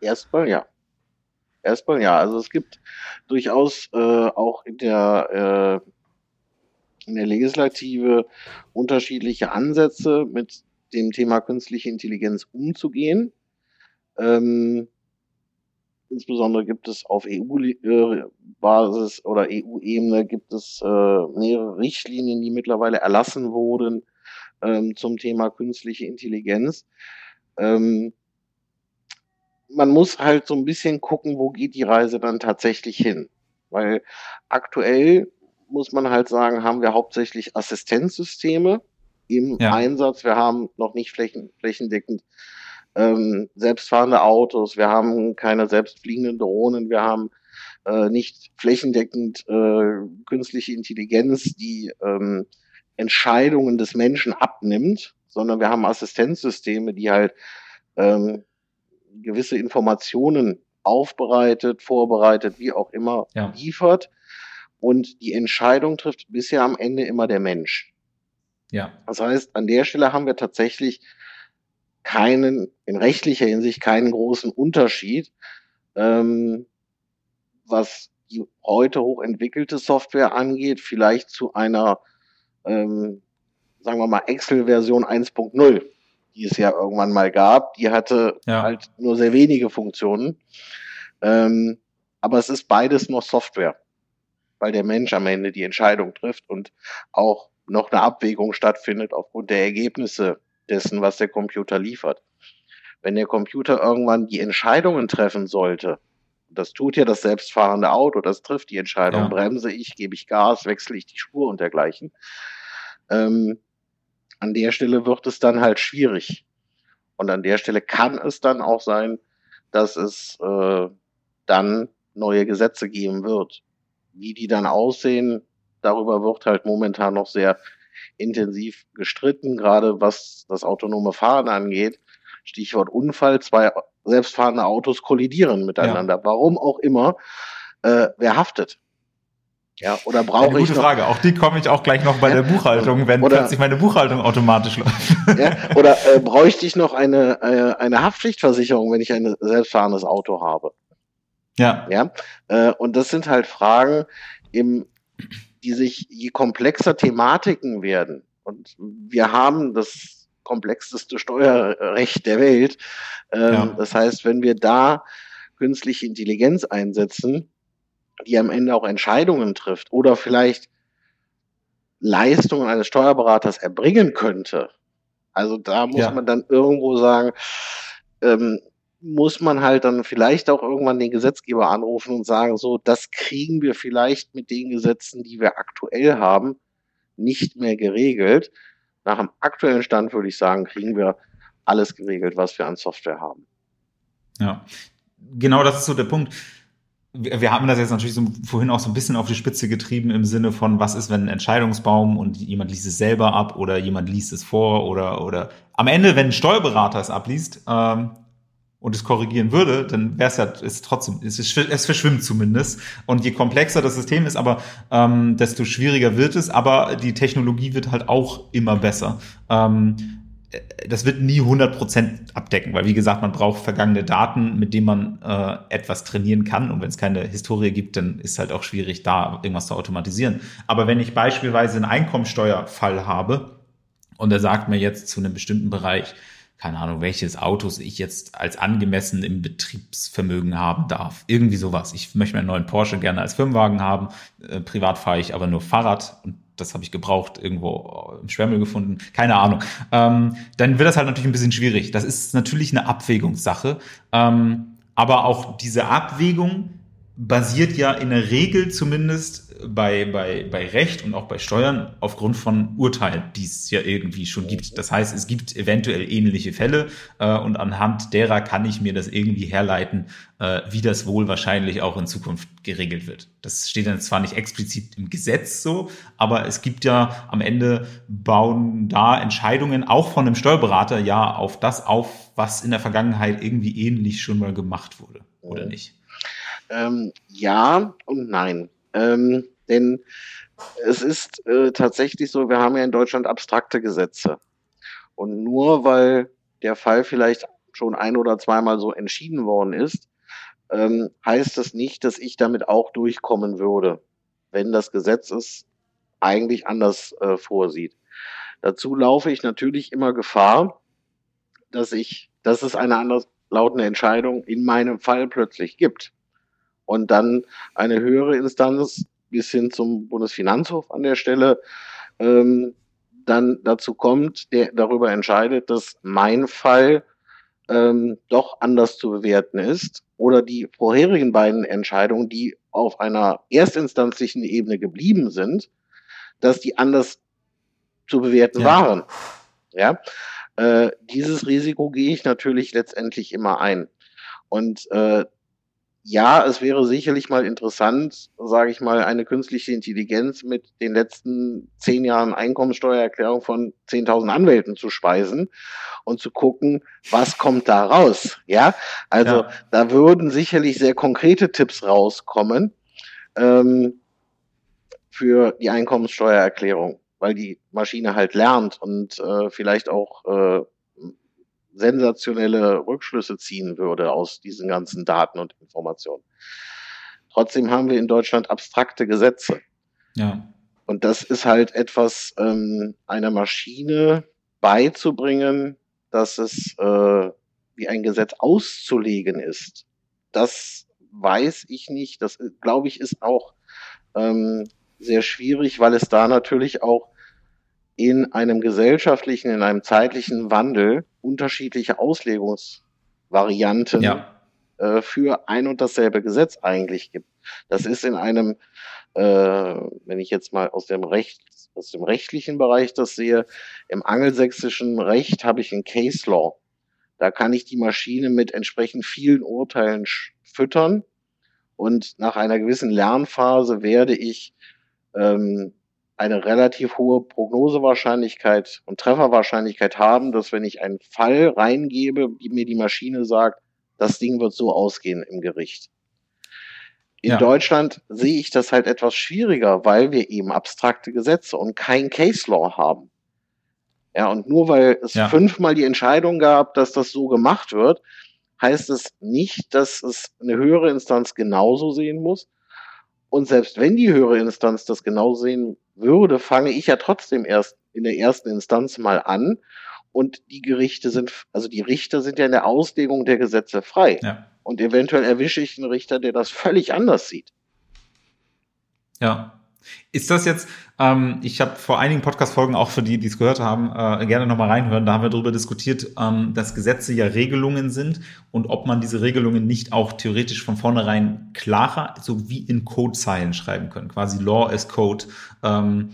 Erstmal ja. Erstmal ja. Also es gibt durchaus äh, auch in der, äh, in der Legislative unterschiedliche Ansätze mit dem Thema künstliche Intelligenz umzugehen. Ähm, insbesondere gibt es auf EU-Basis oder EU-Ebene gibt es äh, mehrere Richtlinien, die mittlerweile erlassen wurden ähm, zum Thema künstliche Intelligenz. Ähm, man muss halt so ein bisschen gucken, wo geht die Reise dann tatsächlich hin. Weil aktuell muss man halt sagen, haben wir hauptsächlich Assistenzsysteme, im ja. Einsatz. Wir haben noch nicht flächen, flächendeckend ähm, selbstfahrende Autos, wir haben keine selbstfliegenden Drohnen, wir haben äh, nicht flächendeckend äh, künstliche Intelligenz, die ähm, Entscheidungen des Menschen abnimmt, sondern wir haben Assistenzsysteme, die halt ähm, gewisse Informationen aufbereitet, vorbereitet, wie auch immer, ja. liefert. Und die Entscheidung trifft bisher am Ende immer der Mensch. Ja. Das heißt, an der Stelle haben wir tatsächlich keinen, in rechtlicher Hinsicht keinen großen Unterschied, ähm, was die heute hochentwickelte Software angeht, vielleicht zu einer, ähm, sagen wir mal, Excel-Version 1.0, die es ja irgendwann mal gab. Die hatte ja. halt nur sehr wenige Funktionen. Ähm, aber es ist beides noch Software, weil der Mensch am Ende die Entscheidung trifft und auch noch eine Abwägung stattfindet aufgrund der Ergebnisse dessen, was der Computer liefert. Wenn der Computer irgendwann die Entscheidungen treffen sollte, das tut ja das selbstfahrende Auto, das trifft die Entscheidung, ja. bremse ich, gebe ich Gas, wechsle ich die Spur und dergleichen. Ähm, an der Stelle wird es dann halt schwierig. Und an der Stelle kann es dann auch sein, dass es äh, dann neue Gesetze geben wird. Wie die dann aussehen, darüber wird halt momentan noch sehr intensiv gestritten, gerade was das autonome Fahren angeht. Stichwort Unfall, zwei selbstfahrende Autos kollidieren miteinander. Ja. Warum auch immer, äh, wer haftet? Ja, oder brauche ich. Gute Frage. Auch die komme ich auch gleich noch bei ja, der Buchhaltung, wenn oder, plötzlich meine Buchhaltung automatisch läuft. Ja, oder äh, bräuchte ich noch eine, äh, eine Haftpflichtversicherung, wenn ich ein selbstfahrendes Auto habe? Ja. Ja. Äh, und das sind halt Fragen, im, die sich, je komplexer Thematiken werden, und wir haben das komplexeste Steuerrecht der Welt. Ähm, ja. Das heißt, wenn wir da künstliche Intelligenz einsetzen, die am Ende auch Entscheidungen trifft oder vielleicht Leistungen eines Steuerberaters erbringen könnte. Also da muss ja. man dann irgendwo sagen, ähm, muss man halt dann vielleicht auch irgendwann den Gesetzgeber anrufen und sagen, so, das kriegen wir vielleicht mit den Gesetzen, die wir aktuell haben, nicht mehr geregelt. Nach dem aktuellen Stand würde ich sagen, kriegen wir alles geregelt, was wir an Software haben. Ja, genau das ist so der Punkt wir haben das jetzt natürlich so vorhin auch so ein bisschen auf die Spitze getrieben im Sinne von, was ist, wenn ein Entscheidungsbaum und jemand liest es selber ab oder jemand liest es vor oder oder am Ende, wenn ein Steuerberater es abliest ähm, und es korrigieren würde, dann wäre es ja ist trotzdem es, ist, es verschwimmt zumindest und je komplexer das System ist, aber ähm, desto schwieriger wird es, aber die Technologie wird halt auch immer besser. Ähm, das wird nie 100% abdecken, weil wie gesagt, man braucht vergangene Daten, mit denen man äh, etwas trainieren kann. Und wenn es keine Historie gibt, dann ist halt auch schwierig, da irgendwas zu automatisieren. Aber wenn ich beispielsweise einen Einkommensteuerfall habe und er sagt mir jetzt zu einem bestimmten Bereich, keine Ahnung, welches Autos ich jetzt als angemessen im Betriebsvermögen haben darf. Irgendwie sowas. Ich möchte meinen neuen Porsche gerne als Firmenwagen haben. Äh, privat fahre ich aber nur Fahrrad und das habe ich gebraucht, irgendwo im Schwärmel gefunden, keine Ahnung. Ähm, dann wird das halt natürlich ein bisschen schwierig. Das ist natürlich eine Abwägungssache. Ähm, aber auch diese Abwägung basiert ja in der Regel zumindest bei, bei, bei Recht und auch bei Steuern aufgrund von Urteilen, die es ja irgendwie schon gibt. Das heißt, es gibt eventuell ähnliche Fälle äh, und anhand derer kann ich mir das irgendwie herleiten, äh, wie das wohl wahrscheinlich auch in Zukunft geregelt wird. Das steht dann zwar nicht explizit im Gesetz so, aber es gibt ja am Ende bauen da Entscheidungen auch von einem Steuerberater ja auf das auf, was in der Vergangenheit irgendwie ähnlich schon mal gemacht wurde, oder nicht? Ähm, ja und nein. Ähm, denn es ist äh, tatsächlich so, wir haben ja in Deutschland abstrakte Gesetze. Und nur weil der Fall vielleicht schon ein oder zweimal so entschieden worden ist, ähm, heißt das nicht, dass ich damit auch durchkommen würde, wenn das Gesetz es eigentlich anders äh, vorsieht. Dazu laufe ich natürlich immer Gefahr, dass ich, dass es eine anders lautende Entscheidung in meinem Fall plötzlich gibt und dann eine höhere Instanz bis hin zum Bundesfinanzhof an der Stelle ähm, dann dazu kommt, der darüber entscheidet, dass mein Fall ähm, doch anders zu bewerten ist oder die vorherigen beiden Entscheidungen, die auf einer erstinstanzlichen Ebene geblieben sind, dass die anders zu bewerten ja. waren. Ja, äh, dieses Risiko gehe ich natürlich letztendlich immer ein. Und äh, ja, es wäre sicherlich mal interessant, sage ich mal, eine künstliche Intelligenz mit den letzten zehn Jahren Einkommensteuererklärung von 10.000 Anwälten zu speisen und zu gucken, was kommt da raus. Ja, also ja. da würden sicherlich sehr konkrete Tipps rauskommen ähm, für die Einkommenssteuererklärung, weil die Maschine halt lernt und äh, vielleicht auch äh, sensationelle Rückschlüsse ziehen würde aus diesen ganzen Daten und Informationen. Trotzdem haben wir in Deutschland abstrakte Gesetze. Ja. Und das ist halt etwas ähm, einer Maschine beizubringen, dass es äh, wie ein Gesetz auszulegen ist. Das weiß ich nicht. Das glaube ich ist auch ähm, sehr schwierig, weil es da natürlich auch in einem gesellschaftlichen, in einem zeitlichen Wandel unterschiedliche Auslegungsvarianten ja. äh, für ein und dasselbe Gesetz eigentlich gibt. Das ist in einem, äh, wenn ich jetzt mal aus dem Recht, aus dem rechtlichen Bereich das sehe, im angelsächsischen Recht habe ich ein Case Law. Da kann ich die Maschine mit entsprechend vielen Urteilen füttern und nach einer gewissen Lernphase werde ich ähm, eine relativ hohe Prognosewahrscheinlichkeit und Trefferwahrscheinlichkeit haben, dass wenn ich einen Fall reingebe, wie mir die Maschine sagt, das Ding wird so ausgehen im Gericht. In ja. Deutschland sehe ich das halt etwas schwieriger, weil wir eben abstrakte Gesetze und kein Case Law haben. Ja, und nur weil es ja. fünfmal die Entscheidung gab, dass das so gemacht wird, heißt es nicht, dass es eine höhere Instanz genauso sehen muss. Und selbst wenn die höhere Instanz das genauso sehen würde, fange ich ja trotzdem erst in der ersten Instanz mal an. Und die Gerichte sind, also die Richter sind ja in der Auslegung der Gesetze frei. Ja. Und eventuell erwische ich einen Richter, der das völlig anders sieht. Ja. Ist das jetzt, ähm, ich habe vor einigen Podcast-Folgen auch für die, die es gehört haben, äh, gerne nochmal reinhören, da haben wir darüber diskutiert, ähm, dass Gesetze ja Regelungen sind und ob man diese Regelungen nicht auch theoretisch von vornherein klarer, so wie in Codezeilen schreiben können, quasi Law as Code, ähm,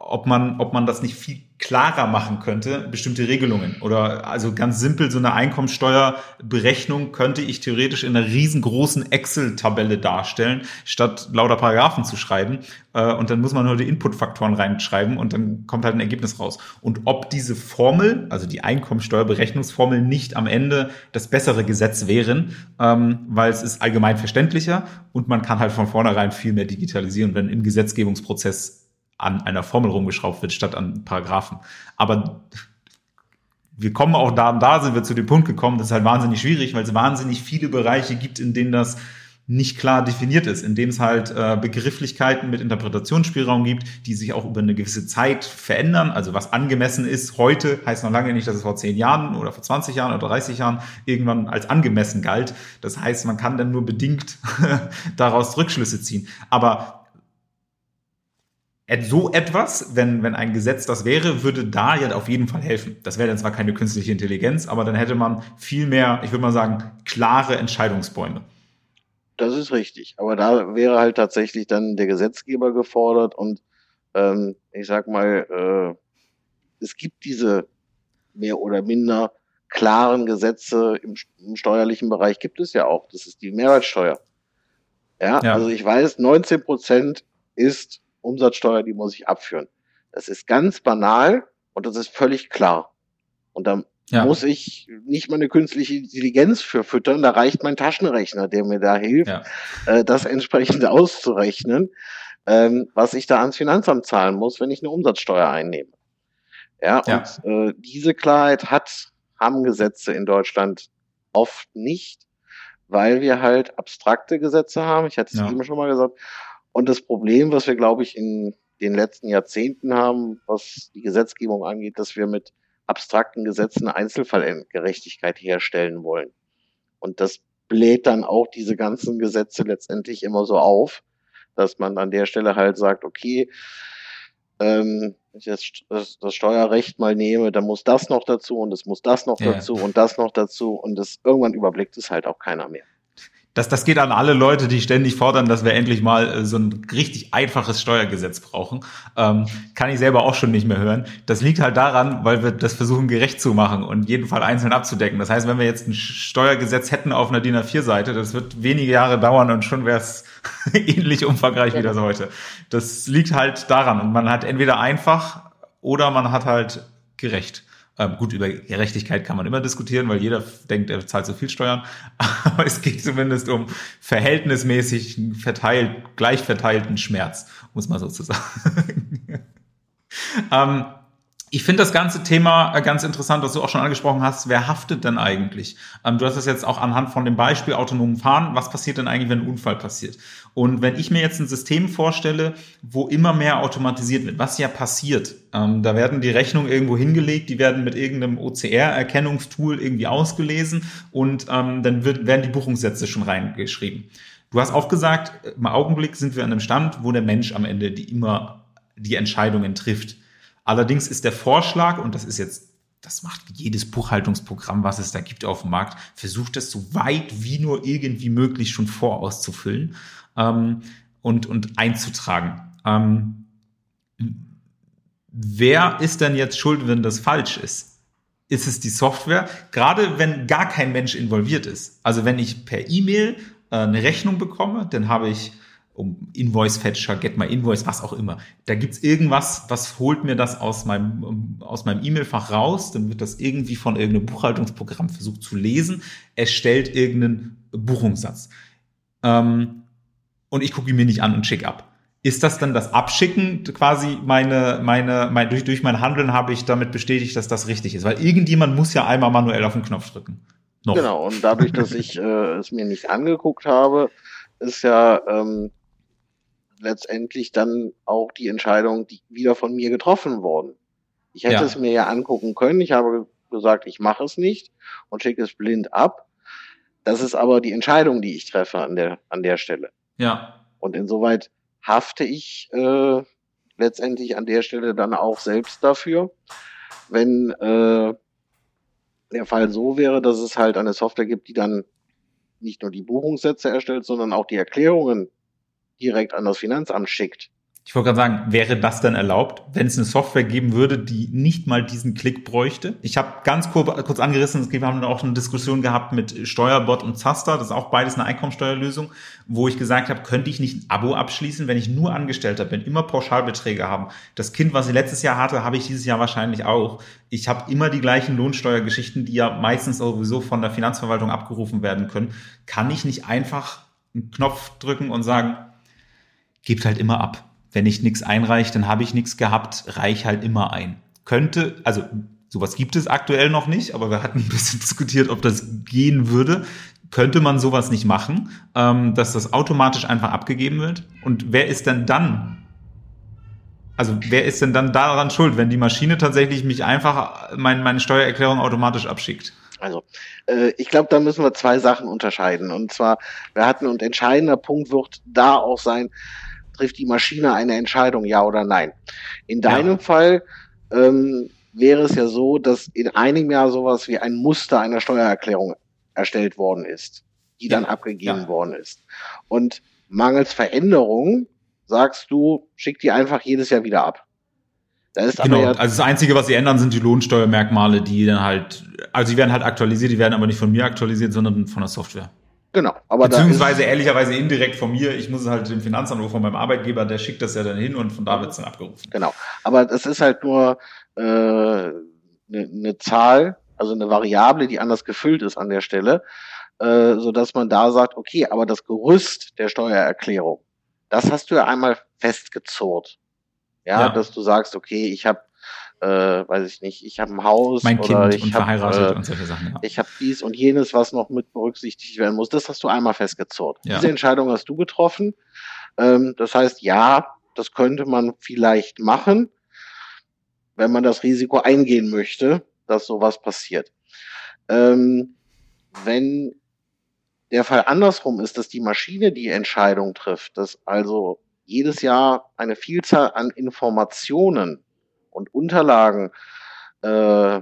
ob man, ob man das nicht viel klarer machen könnte, bestimmte Regelungen. Oder also ganz simpel, so eine Einkommensteuerberechnung könnte ich theoretisch in einer riesengroßen Excel-Tabelle darstellen, statt lauter Paragraphen zu schreiben. Äh, und dann muss man nur die Inputfaktoren reinschreiben und dann kommt halt ein Ergebnis raus. Und ob diese Formel, also die Einkommensteuerberechnungsformel, nicht am Ende das bessere Gesetz wären, ähm, weil es ist allgemein verständlicher und man kann halt von vornherein viel mehr digitalisieren, wenn im Gesetzgebungsprozess an einer Formel rumgeschraubt wird, statt an Paragraphen. Aber wir kommen auch da, da sind wir zu dem Punkt gekommen, das ist halt wahnsinnig schwierig, weil es wahnsinnig viele Bereiche gibt, in denen das nicht klar definiert ist, in dem es halt äh, Begrifflichkeiten mit Interpretationsspielraum gibt, die sich auch über eine gewisse Zeit verändern. Also was angemessen ist heute, heißt noch lange nicht, dass es vor zehn Jahren oder vor 20 Jahren oder 30 Jahren irgendwann als angemessen galt. Das heißt, man kann dann nur bedingt daraus Rückschlüsse ziehen. Aber so etwas, wenn, wenn ein Gesetz das wäre, würde da ja auf jeden Fall helfen. Das wäre dann zwar keine künstliche Intelligenz, aber dann hätte man viel mehr, ich würde mal sagen, klare Entscheidungsbäume. Das ist richtig. Aber da wäre halt tatsächlich dann der Gesetzgeber gefordert und ähm, ich sag mal, äh, es gibt diese mehr oder minder klaren Gesetze im, im steuerlichen Bereich gibt es ja auch. Das ist die Mehrwertsteuer. Ja, ja. also ich weiß, 19 Prozent ist Umsatzsteuer, die muss ich abführen. Das ist ganz banal und das ist völlig klar. Und da ja. muss ich nicht mal eine künstliche Intelligenz für füttern, da reicht mein Taschenrechner, der mir da hilft, ja. äh, das entsprechend auszurechnen, ähm, was ich da ans Finanzamt zahlen muss, wenn ich eine Umsatzsteuer einnehme. Ja, ja. und äh, diese Klarheit hat, haben Gesetze in Deutschland oft nicht, weil wir halt abstrakte Gesetze haben. Ich hatte es eben schon mal gesagt. Und das Problem, was wir, glaube ich, in den letzten Jahrzehnten haben, was die Gesetzgebung angeht, dass wir mit abstrakten Gesetzen Einzelfallgerechtigkeit herstellen wollen. Und das bläht dann auch diese ganzen Gesetze letztendlich immer so auf, dass man an der Stelle halt sagt, okay, ähm, wenn ich jetzt das, das, Steuerrecht mal nehme, dann muss das noch dazu und es muss das noch ja. dazu und das noch dazu und das irgendwann überblickt es halt auch keiner mehr das, das geht an alle Leute, die ständig fordern, dass wir endlich mal äh, so ein richtig einfaches Steuergesetz brauchen. Ähm, kann ich selber auch schon nicht mehr hören. Das liegt halt daran, weil wir das versuchen gerecht zu machen und jeden Fall einzeln abzudecken. Das heißt, wenn wir jetzt ein Steuergesetz hätten auf einer DIN A4-Seite, das wird wenige Jahre dauern und schon wäre es ähnlich umfangreich wie das heute. Das liegt halt daran. Und man hat entweder einfach oder man hat halt gerecht. Ähm, gut, über Gerechtigkeit kann man immer diskutieren, weil jeder denkt, er zahlt so viel Steuern. Aber es geht zumindest um verhältnismäßig verteilt, gleich verteilten Schmerz, muss man sozusagen. ähm, ich finde das ganze Thema äh, ganz interessant, was du auch schon angesprochen hast. Wer haftet denn eigentlich? Ähm, du hast das jetzt auch anhand von dem Beispiel autonomen Fahren. Was passiert denn eigentlich, wenn ein Unfall passiert? Und wenn ich mir jetzt ein System vorstelle, wo immer mehr automatisiert wird, was ja passiert, ähm, da werden die Rechnungen irgendwo hingelegt, die werden mit irgendeinem OCR-Erkennungstool irgendwie ausgelesen und ähm, dann werden die Buchungssätze schon reingeschrieben. Du hast auch gesagt, im Augenblick sind wir an einem Stand, wo der Mensch am Ende die immer die Entscheidungen trifft. Allerdings ist der Vorschlag, und das ist jetzt, das macht jedes Buchhaltungsprogramm, was es da gibt auf dem Markt, versucht das so weit wie nur irgendwie möglich schon vorauszufüllen ähm, und, und einzutragen. Ähm, wer ist denn jetzt schuld, wenn das falsch ist? Ist es die Software? Gerade wenn gar kein Mensch involviert ist. Also wenn ich per E-Mail äh, eine Rechnung bekomme, dann habe ich um Invoice Fetcher, Get My Invoice, was auch immer. Da gibt's irgendwas, was holt mir das aus meinem, aus meinem E-Mail-Fach raus, dann wird das irgendwie von irgendeinem Buchhaltungsprogramm versucht zu lesen, erstellt irgendeinen Buchungssatz. Ähm, und ich gucke ihn mir nicht an und schick ab. Ist das dann das Abschicken quasi meine, meine, mein, durch, durch mein Handeln habe ich damit bestätigt, dass das richtig ist? Weil irgendjemand muss ja einmal manuell auf den Knopf drücken. Noch. Genau, und dadurch, dass ich äh, es mir nicht angeguckt habe, ist ja ähm, letztendlich dann auch die Entscheidung die wieder von mir getroffen worden. Ich hätte ja. es mir ja angucken können. Ich habe gesagt, ich mache es nicht und schicke es blind ab. Das ist aber die Entscheidung, die ich treffe an der, an der Stelle. Ja. Und insoweit hafte ich äh, letztendlich an der Stelle dann auch selbst dafür, wenn äh, der Fall so wäre, dass es halt eine Software gibt, die dann nicht nur die Buchungssätze erstellt, sondern auch die Erklärungen direkt an das Finanzamt schickt. Ich wollte gerade sagen, wäre das denn erlaubt, wenn es eine Software geben würde, die nicht mal diesen Klick bräuchte? Ich habe ganz kurz, angerissen, wir haben auch eine Diskussion gehabt mit Steuerbot und Zaster, das ist auch beides eine Einkommensteuerlösung, wo ich gesagt habe, könnte ich nicht ein Abo abschließen, wenn ich nur Angestellter bin, immer Pauschalbeträge haben. Das Kind, was ich letztes Jahr hatte, habe ich dieses Jahr wahrscheinlich auch. Ich habe immer die gleichen Lohnsteuergeschichten, die ja meistens sowieso von der Finanzverwaltung abgerufen werden können. Kann ich nicht einfach einen Knopf drücken und sagen, gebt halt immer ab wenn ich nichts einreiche, dann habe ich nichts gehabt, reich halt immer ein. Könnte, also sowas gibt es aktuell noch nicht, aber wir hatten ein bisschen diskutiert, ob das gehen würde. Könnte man sowas nicht machen, ähm, dass das automatisch einfach abgegeben wird? Und wer ist denn dann also wer ist denn dann daran schuld, wenn die Maschine tatsächlich mich einfach mein, meine Steuererklärung automatisch abschickt? Also, äh, ich glaube, da müssen wir zwei Sachen unterscheiden. Und zwar, wir hatten und entscheidender Punkt wird da auch sein, trifft die Maschine eine Entscheidung, ja oder nein. In deinem ja. Fall ähm, wäre es ja so, dass in einem Jahr sowas wie ein Muster einer Steuererklärung erstellt worden ist, die ja. dann abgegeben ja. worden ist. Und mangels Veränderung sagst du, schick die einfach jedes Jahr wieder ab. Da ist genau, ja also das Einzige, was sie ändern, sind die Lohnsteuermerkmale, die dann halt, also die werden halt aktualisiert, die werden aber nicht von mir aktualisiert, sondern von der Software. Genau. Aber Beziehungsweise ehrlicherweise indirekt von mir. Ich muss es halt dem Finanzamt von meinem Arbeitgeber, der schickt das ja dann hin und von da wird es dann abgerufen. Genau. Aber das ist halt nur eine äh, ne, ne Zahl, also eine Variable, die anders gefüllt ist an der Stelle, äh, so dass man da sagt, okay, aber das Gerüst der Steuererklärung, das hast du ja einmal festgezurrt. Ja, ja. dass du sagst, okay, ich habe äh, weiß ich nicht, ich habe ein Haus mein oder kind ich und hab, verheiratet äh, und solche Sachen. Ja. Ich habe dies und jenes, was noch mit berücksichtigt werden muss. Das hast du einmal festgezurrt. Ja. Diese Entscheidung hast du getroffen. Ähm, das heißt, ja, das könnte man vielleicht machen, wenn man das Risiko eingehen möchte, dass sowas passiert. Ähm, wenn der Fall andersrum ist, dass die Maschine die Entscheidung trifft, dass also jedes Jahr eine Vielzahl an Informationen und Unterlagen äh,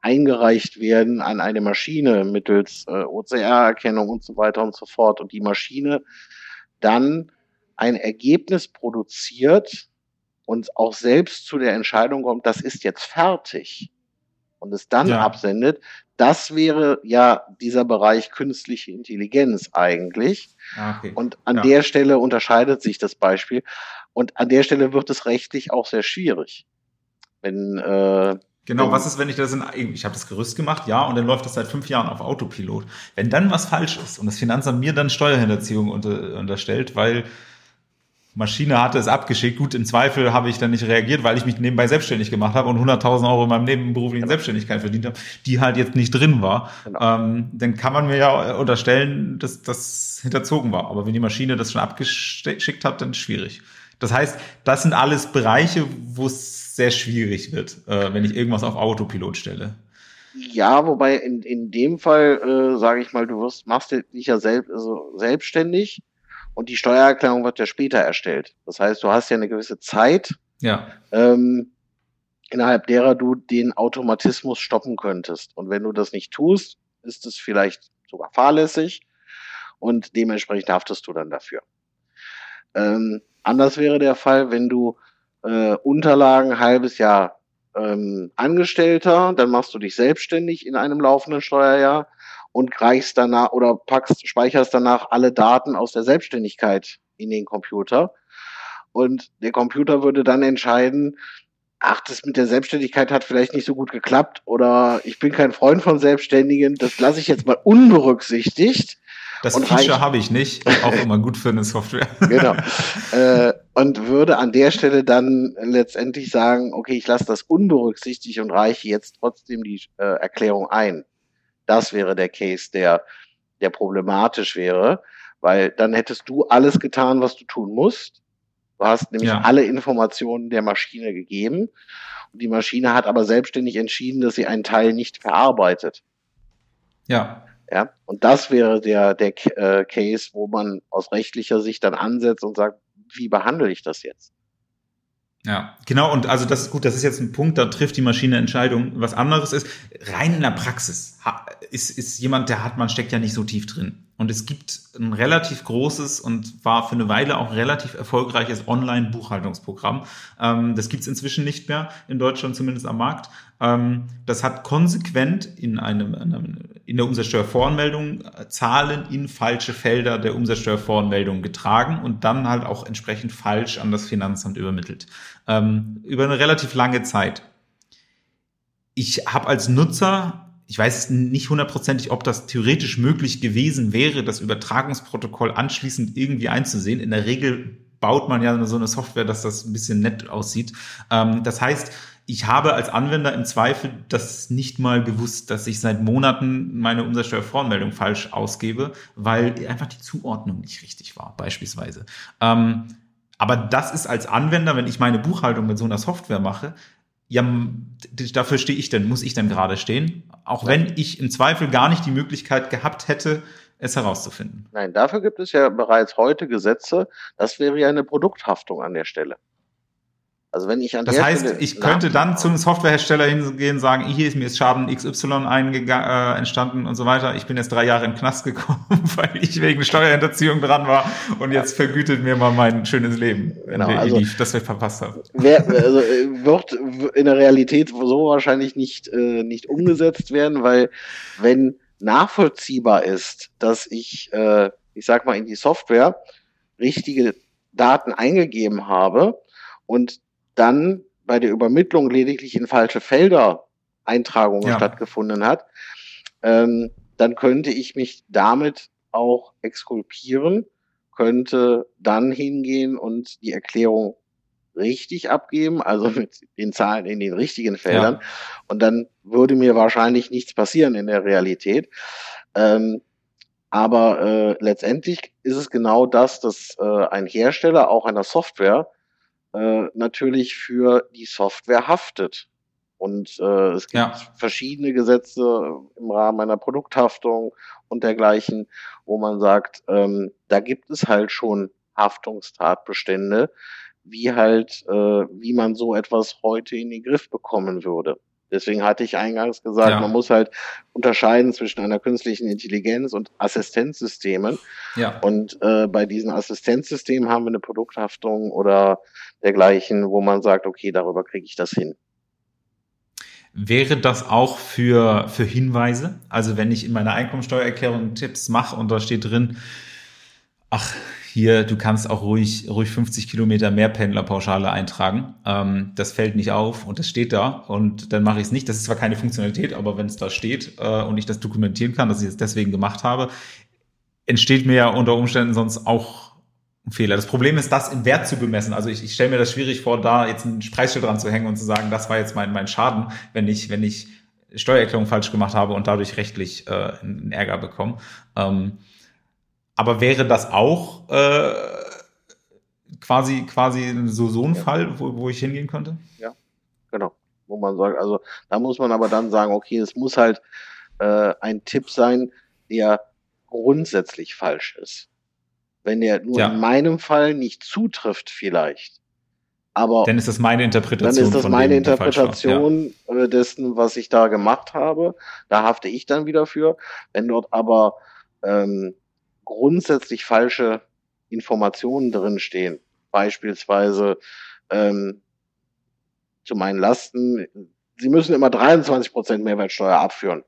eingereicht werden an eine Maschine mittels äh, OCR-Erkennung und so weiter und so fort. Und die Maschine dann ein Ergebnis produziert und auch selbst zu der Entscheidung kommt, das ist jetzt fertig und es dann ja. absendet, das wäre ja dieser Bereich künstliche Intelligenz eigentlich. Ah, okay. Und an ja. der Stelle unterscheidet sich das Beispiel. Und an der Stelle wird es rechtlich auch sehr schwierig. Wenn, äh, Genau, was ist, wenn ich das in, ich habe das Gerüst gemacht, ja, und dann läuft das seit fünf Jahren auf Autopilot. Wenn dann was falsch ist und das Finanzamt mir dann Steuerhinterziehung unter, unterstellt, weil Maschine hatte es abgeschickt, gut, im Zweifel habe ich dann nicht reagiert, weil ich mich nebenbei selbstständig gemacht habe und 100.000 Euro in meinem nebenberuflichen Selbstständigkeit verdient habe, die halt jetzt nicht drin war, genau. ähm, dann kann man mir ja unterstellen, dass das hinterzogen war. Aber wenn die Maschine das schon abgeschickt hat, dann ist es schwierig. Das heißt, das sind alles Bereiche, wo es sehr schwierig wird, äh, wenn ich irgendwas auf Autopilot stelle. Ja, wobei in, in dem Fall, äh, sage ich mal, du wirst, machst dich ja selbst, also selbstständig und die Steuererklärung wird ja später erstellt. Das heißt, du hast ja eine gewisse Zeit, ja. ähm, innerhalb derer du den Automatismus stoppen könntest. Und wenn du das nicht tust, ist es vielleicht sogar fahrlässig und dementsprechend haftest du dann dafür. Ähm, Anders wäre der Fall, wenn du äh, Unterlagen ein halbes Jahr ähm, Angestellter, dann machst du dich selbstständig in einem laufenden Steuerjahr und reichst danach oder packst, speicherst danach alle Daten aus der Selbstständigkeit in den Computer. Und der Computer würde dann entscheiden, ach, das mit der Selbstständigkeit hat vielleicht nicht so gut geklappt oder ich bin kein Freund von Selbstständigen, das lasse ich jetzt mal unberücksichtigt Das Feature habe ich nicht, auch immer gut für eine Software. genau. Äh, und würde an der Stelle dann letztendlich sagen, okay, ich lasse das unberücksichtigt und reiche jetzt trotzdem die äh, Erklärung ein. Das wäre der Case, der, der problematisch wäre, weil dann hättest du alles getan, was du tun musst. Du hast nämlich ja. alle Informationen der Maschine gegeben. Und die Maschine hat aber selbstständig entschieden, dass sie einen Teil nicht verarbeitet. Ja. Ja, und das wäre der, der äh, Case, wo man aus rechtlicher Sicht dann ansetzt und sagt, wie behandle ich das jetzt? Ja, genau. Und also das ist gut, das ist jetzt ein Punkt, da trifft die Maschine Entscheidung. Was anderes ist, rein in der Praxis ist, ist jemand, der hat, man steckt ja nicht so tief drin. Und es gibt ein relativ großes und war für eine Weile auch relativ erfolgreiches Online-Buchhaltungsprogramm. Ähm, das gibt's inzwischen nicht mehr, in Deutschland zumindest am Markt. Ähm, das hat konsequent in, einem, einem, in der Umsatzsteuervoranmeldung äh, Zahlen in falsche Felder der Umsatzsteuervoranmeldung getragen und dann halt auch entsprechend falsch an das Finanzamt übermittelt. Ähm, über eine relativ lange Zeit. Ich habe als Nutzer ich weiß nicht hundertprozentig, ob das theoretisch möglich gewesen wäre, das Übertragungsprotokoll anschließend irgendwie einzusehen. In der Regel baut man ja so eine Software, dass das ein bisschen nett aussieht. Ähm, das heißt, ich habe als Anwender im Zweifel das nicht mal gewusst, dass ich seit Monaten meine Umsatzsteuervoranmeldung falsch ausgebe, weil einfach die Zuordnung nicht richtig war, beispielsweise. Ähm, aber das ist als Anwender, wenn ich meine Buchhaltung mit so einer Software mache, ja, dafür stehe ich denn, muss ich denn gerade stehen? Auch wenn ich im Zweifel gar nicht die Möglichkeit gehabt hätte, es herauszufinden. Nein, dafür gibt es ja bereits heute Gesetze. Das wäre ja eine Produkthaftung an der Stelle. Also wenn ich an das heißt, Stelle ich könnte dann zu einem Softwarehersteller hingehen und sagen, hier ist mir ist Schaden XY äh, entstanden und so weiter. Ich bin jetzt drei Jahre in den Knast gekommen, weil ich wegen Steuerhinterziehung dran war und jetzt vergütet mir mal mein schönes Leben, genau, also, ich, das ich verpasst habe. Wer, also äh, wird in der Realität so wahrscheinlich nicht, äh, nicht umgesetzt werden, weil wenn nachvollziehbar ist, dass ich, äh, ich sag mal, in die Software richtige Daten eingegeben habe und dann bei der Übermittlung lediglich in falsche Felder Eintragungen ja. stattgefunden hat, ähm, dann könnte ich mich damit auch exkulpieren, könnte dann hingehen und die Erklärung richtig abgeben, also mit den Zahlen in den richtigen Feldern. Ja. Und dann würde mir wahrscheinlich nichts passieren in der Realität. Ähm, aber äh, letztendlich ist es genau das, dass äh, ein Hersteller auch einer Software äh, natürlich für die Software haftet. Und äh, es gibt ja. verschiedene Gesetze im Rahmen einer Produkthaftung und dergleichen, wo man sagt, ähm, da gibt es halt schon Haftungstatbestände, wie halt, äh, wie man so etwas heute in den Griff bekommen würde. Deswegen hatte ich eingangs gesagt, ja. man muss halt unterscheiden zwischen einer künstlichen Intelligenz und Assistenzsystemen. Ja. Und äh, bei diesen Assistenzsystemen haben wir eine Produkthaftung oder dergleichen, wo man sagt, okay, darüber kriege ich das hin. Wäre das auch für, für Hinweise? Also wenn ich in meiner Einkommensteuererklärung Tipps mache und da steht drin, ach, hier, du kannst auch ruhig, ruhig 50 Kilometer mehr Pendlerpauschale eintragen. Ähm, das fällt nicht auf und das steht da und dann mache ich es nicht. Das ist zwar keine Funktionalität, aber wenn es da steht äh, und ich das dokumentieren kann, dass ich es deswegen gemacht habe, entsteht mir ja unter Umständen sonst auch ein Fehler. Das Problem ist, das im Wert zu bemessen. Also ich, ich stelle mir das schwierig vor, da jetzt ein Preisschild dran zu hängen und zu sagen, das war jetzt mein, mein Schaden, wenn ich, wenn ich Steuererklärung falsch gemacht habe und dadurch rechtlich äh, einen Ärger bekomme. Ähm, aber wäre das auch äh, quasi quasi so so ein ja. Fall, wo, wo ich hingehen könnte? Ja, genau. Wo man sagt, also da muss man aber dann sagen, okay, es muss halt äh, ein Tipp sein, der grundsätzlich falsch ist. Wenn der nur ja. in meinem Fall nicht zutrifft, vielleicht. Aber dann ist das meine Interpretation. Dann ist das meine Interpretation ja. Äh, dessen, was ich da gemacht habe. Da hafte ich dann wieder für. Wenn dort aber ähm, grundsätzlich falsche Informationen drinstehen. Beispielsweise ähm, zu meinen Lasten, Sie müssen immer 23 Prozent Mehrwertsteuer abführen.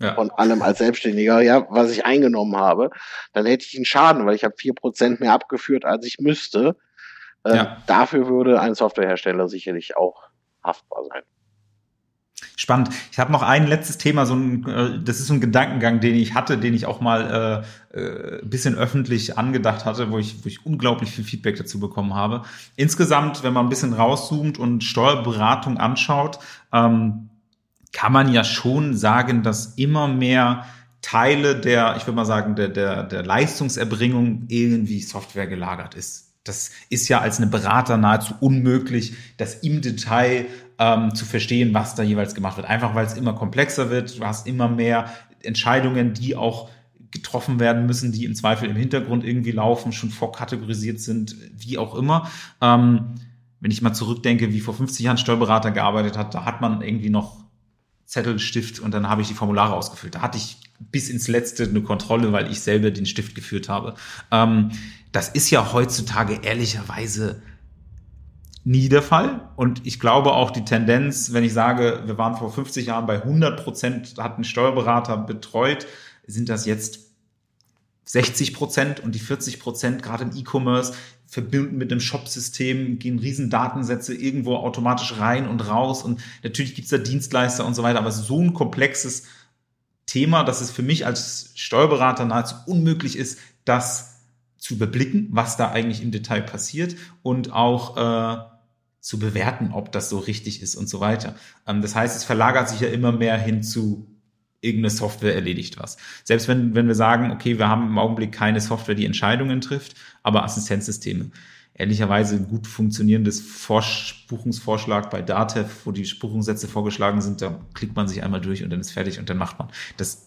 Ja. Von allem als Selbstständiger, ja, was ich eingenommen habe, dann hätte ich einen Schaden, weil ich habe vier Prozent mehr abgeführt, als ich müsste. Ähm, ja. Dafür würde ein Softwarehersteller sicherlich auch haftbar sein. Spannend. Ich habe noch ein letztes Thema, so ein, äh, das ist so ein Gedankengang, den ich hatte, den ich auch mal äh, äh, bisschen öffentlich angedacht hatte, wo ich, wo ich unglaublich viel Feedback dazu bekommen habe. Insgesamt, wenn man ein bisschen rauszoomt und Steuerberatung anschaut, ähm, kann man ja schon sagen, dass immer mehr Teile der, ich würde mal sagen, der, der, der Leistungserbringung irgendwie Software gelagert ist. Das ist ja als eine Berater nahezu unmöglich, das im Detail ähm, zu verstehen, was da jeweils gemacht wird. Einfach weil es immer komplexer wird, du hast immer mehr Entscheidungen, die auch getroffen werden müssen, die im Zweifel im Hintergrund irgendwie laufen, schon vorkategorisiert sind, wie auch immer. Ähm, wenn ich mal zurückdenke, wie vor 50 Jahren Steuerberater gearbeitet hat, da hat man irgendwie noch Zettel, Stift und dann habe ich die Formulare ausgefüllt. Da hatte ich bis ins Letzte eine Kontrolle, weil ich selber den Stift geführt habe. Ähm, das ist ja heutzutage ehrlicherweise nie der Fall. Und ich glaube auch die Tendenz, wenn ich sage, wir waren vor 50 Jahren bei 100 Prozent, hatten Steuerberater betreut, sind das jetzt 60 Prozent und die 40 Prozent gerade im E-Commerce verbinden mit dem Shop-System, gehen riesen Datensätze irgendwo automatisch rein und raus und natürlich gibt's da Dienstleister und so weiter, aber so ein komplexes Thema, dass es für mich als Steuerberater nahezu unmöglich ist, das zu überblicken, was da eigentlich im Detail passiert und auch äh, zu bewerten, ob das so richtig ist und so weiter. Ähm, das heißt, es verlagert sich ja immer mehr hin zu irgendeine Software erledigt was. Selbst wenn, wenn wir sagen, okay, wir haben im Augenblick keine Software, die Entscheidungen trifft, aber Assistenzsysteme. Ehrlicherweise ein gut funktionierendes Vorsch Buchungsvorschlag bei Datev, wo die Buchungssätze vorgeschlagen sind, da klickt man sich einmal durch und dann ist fertig und dann macht man. Das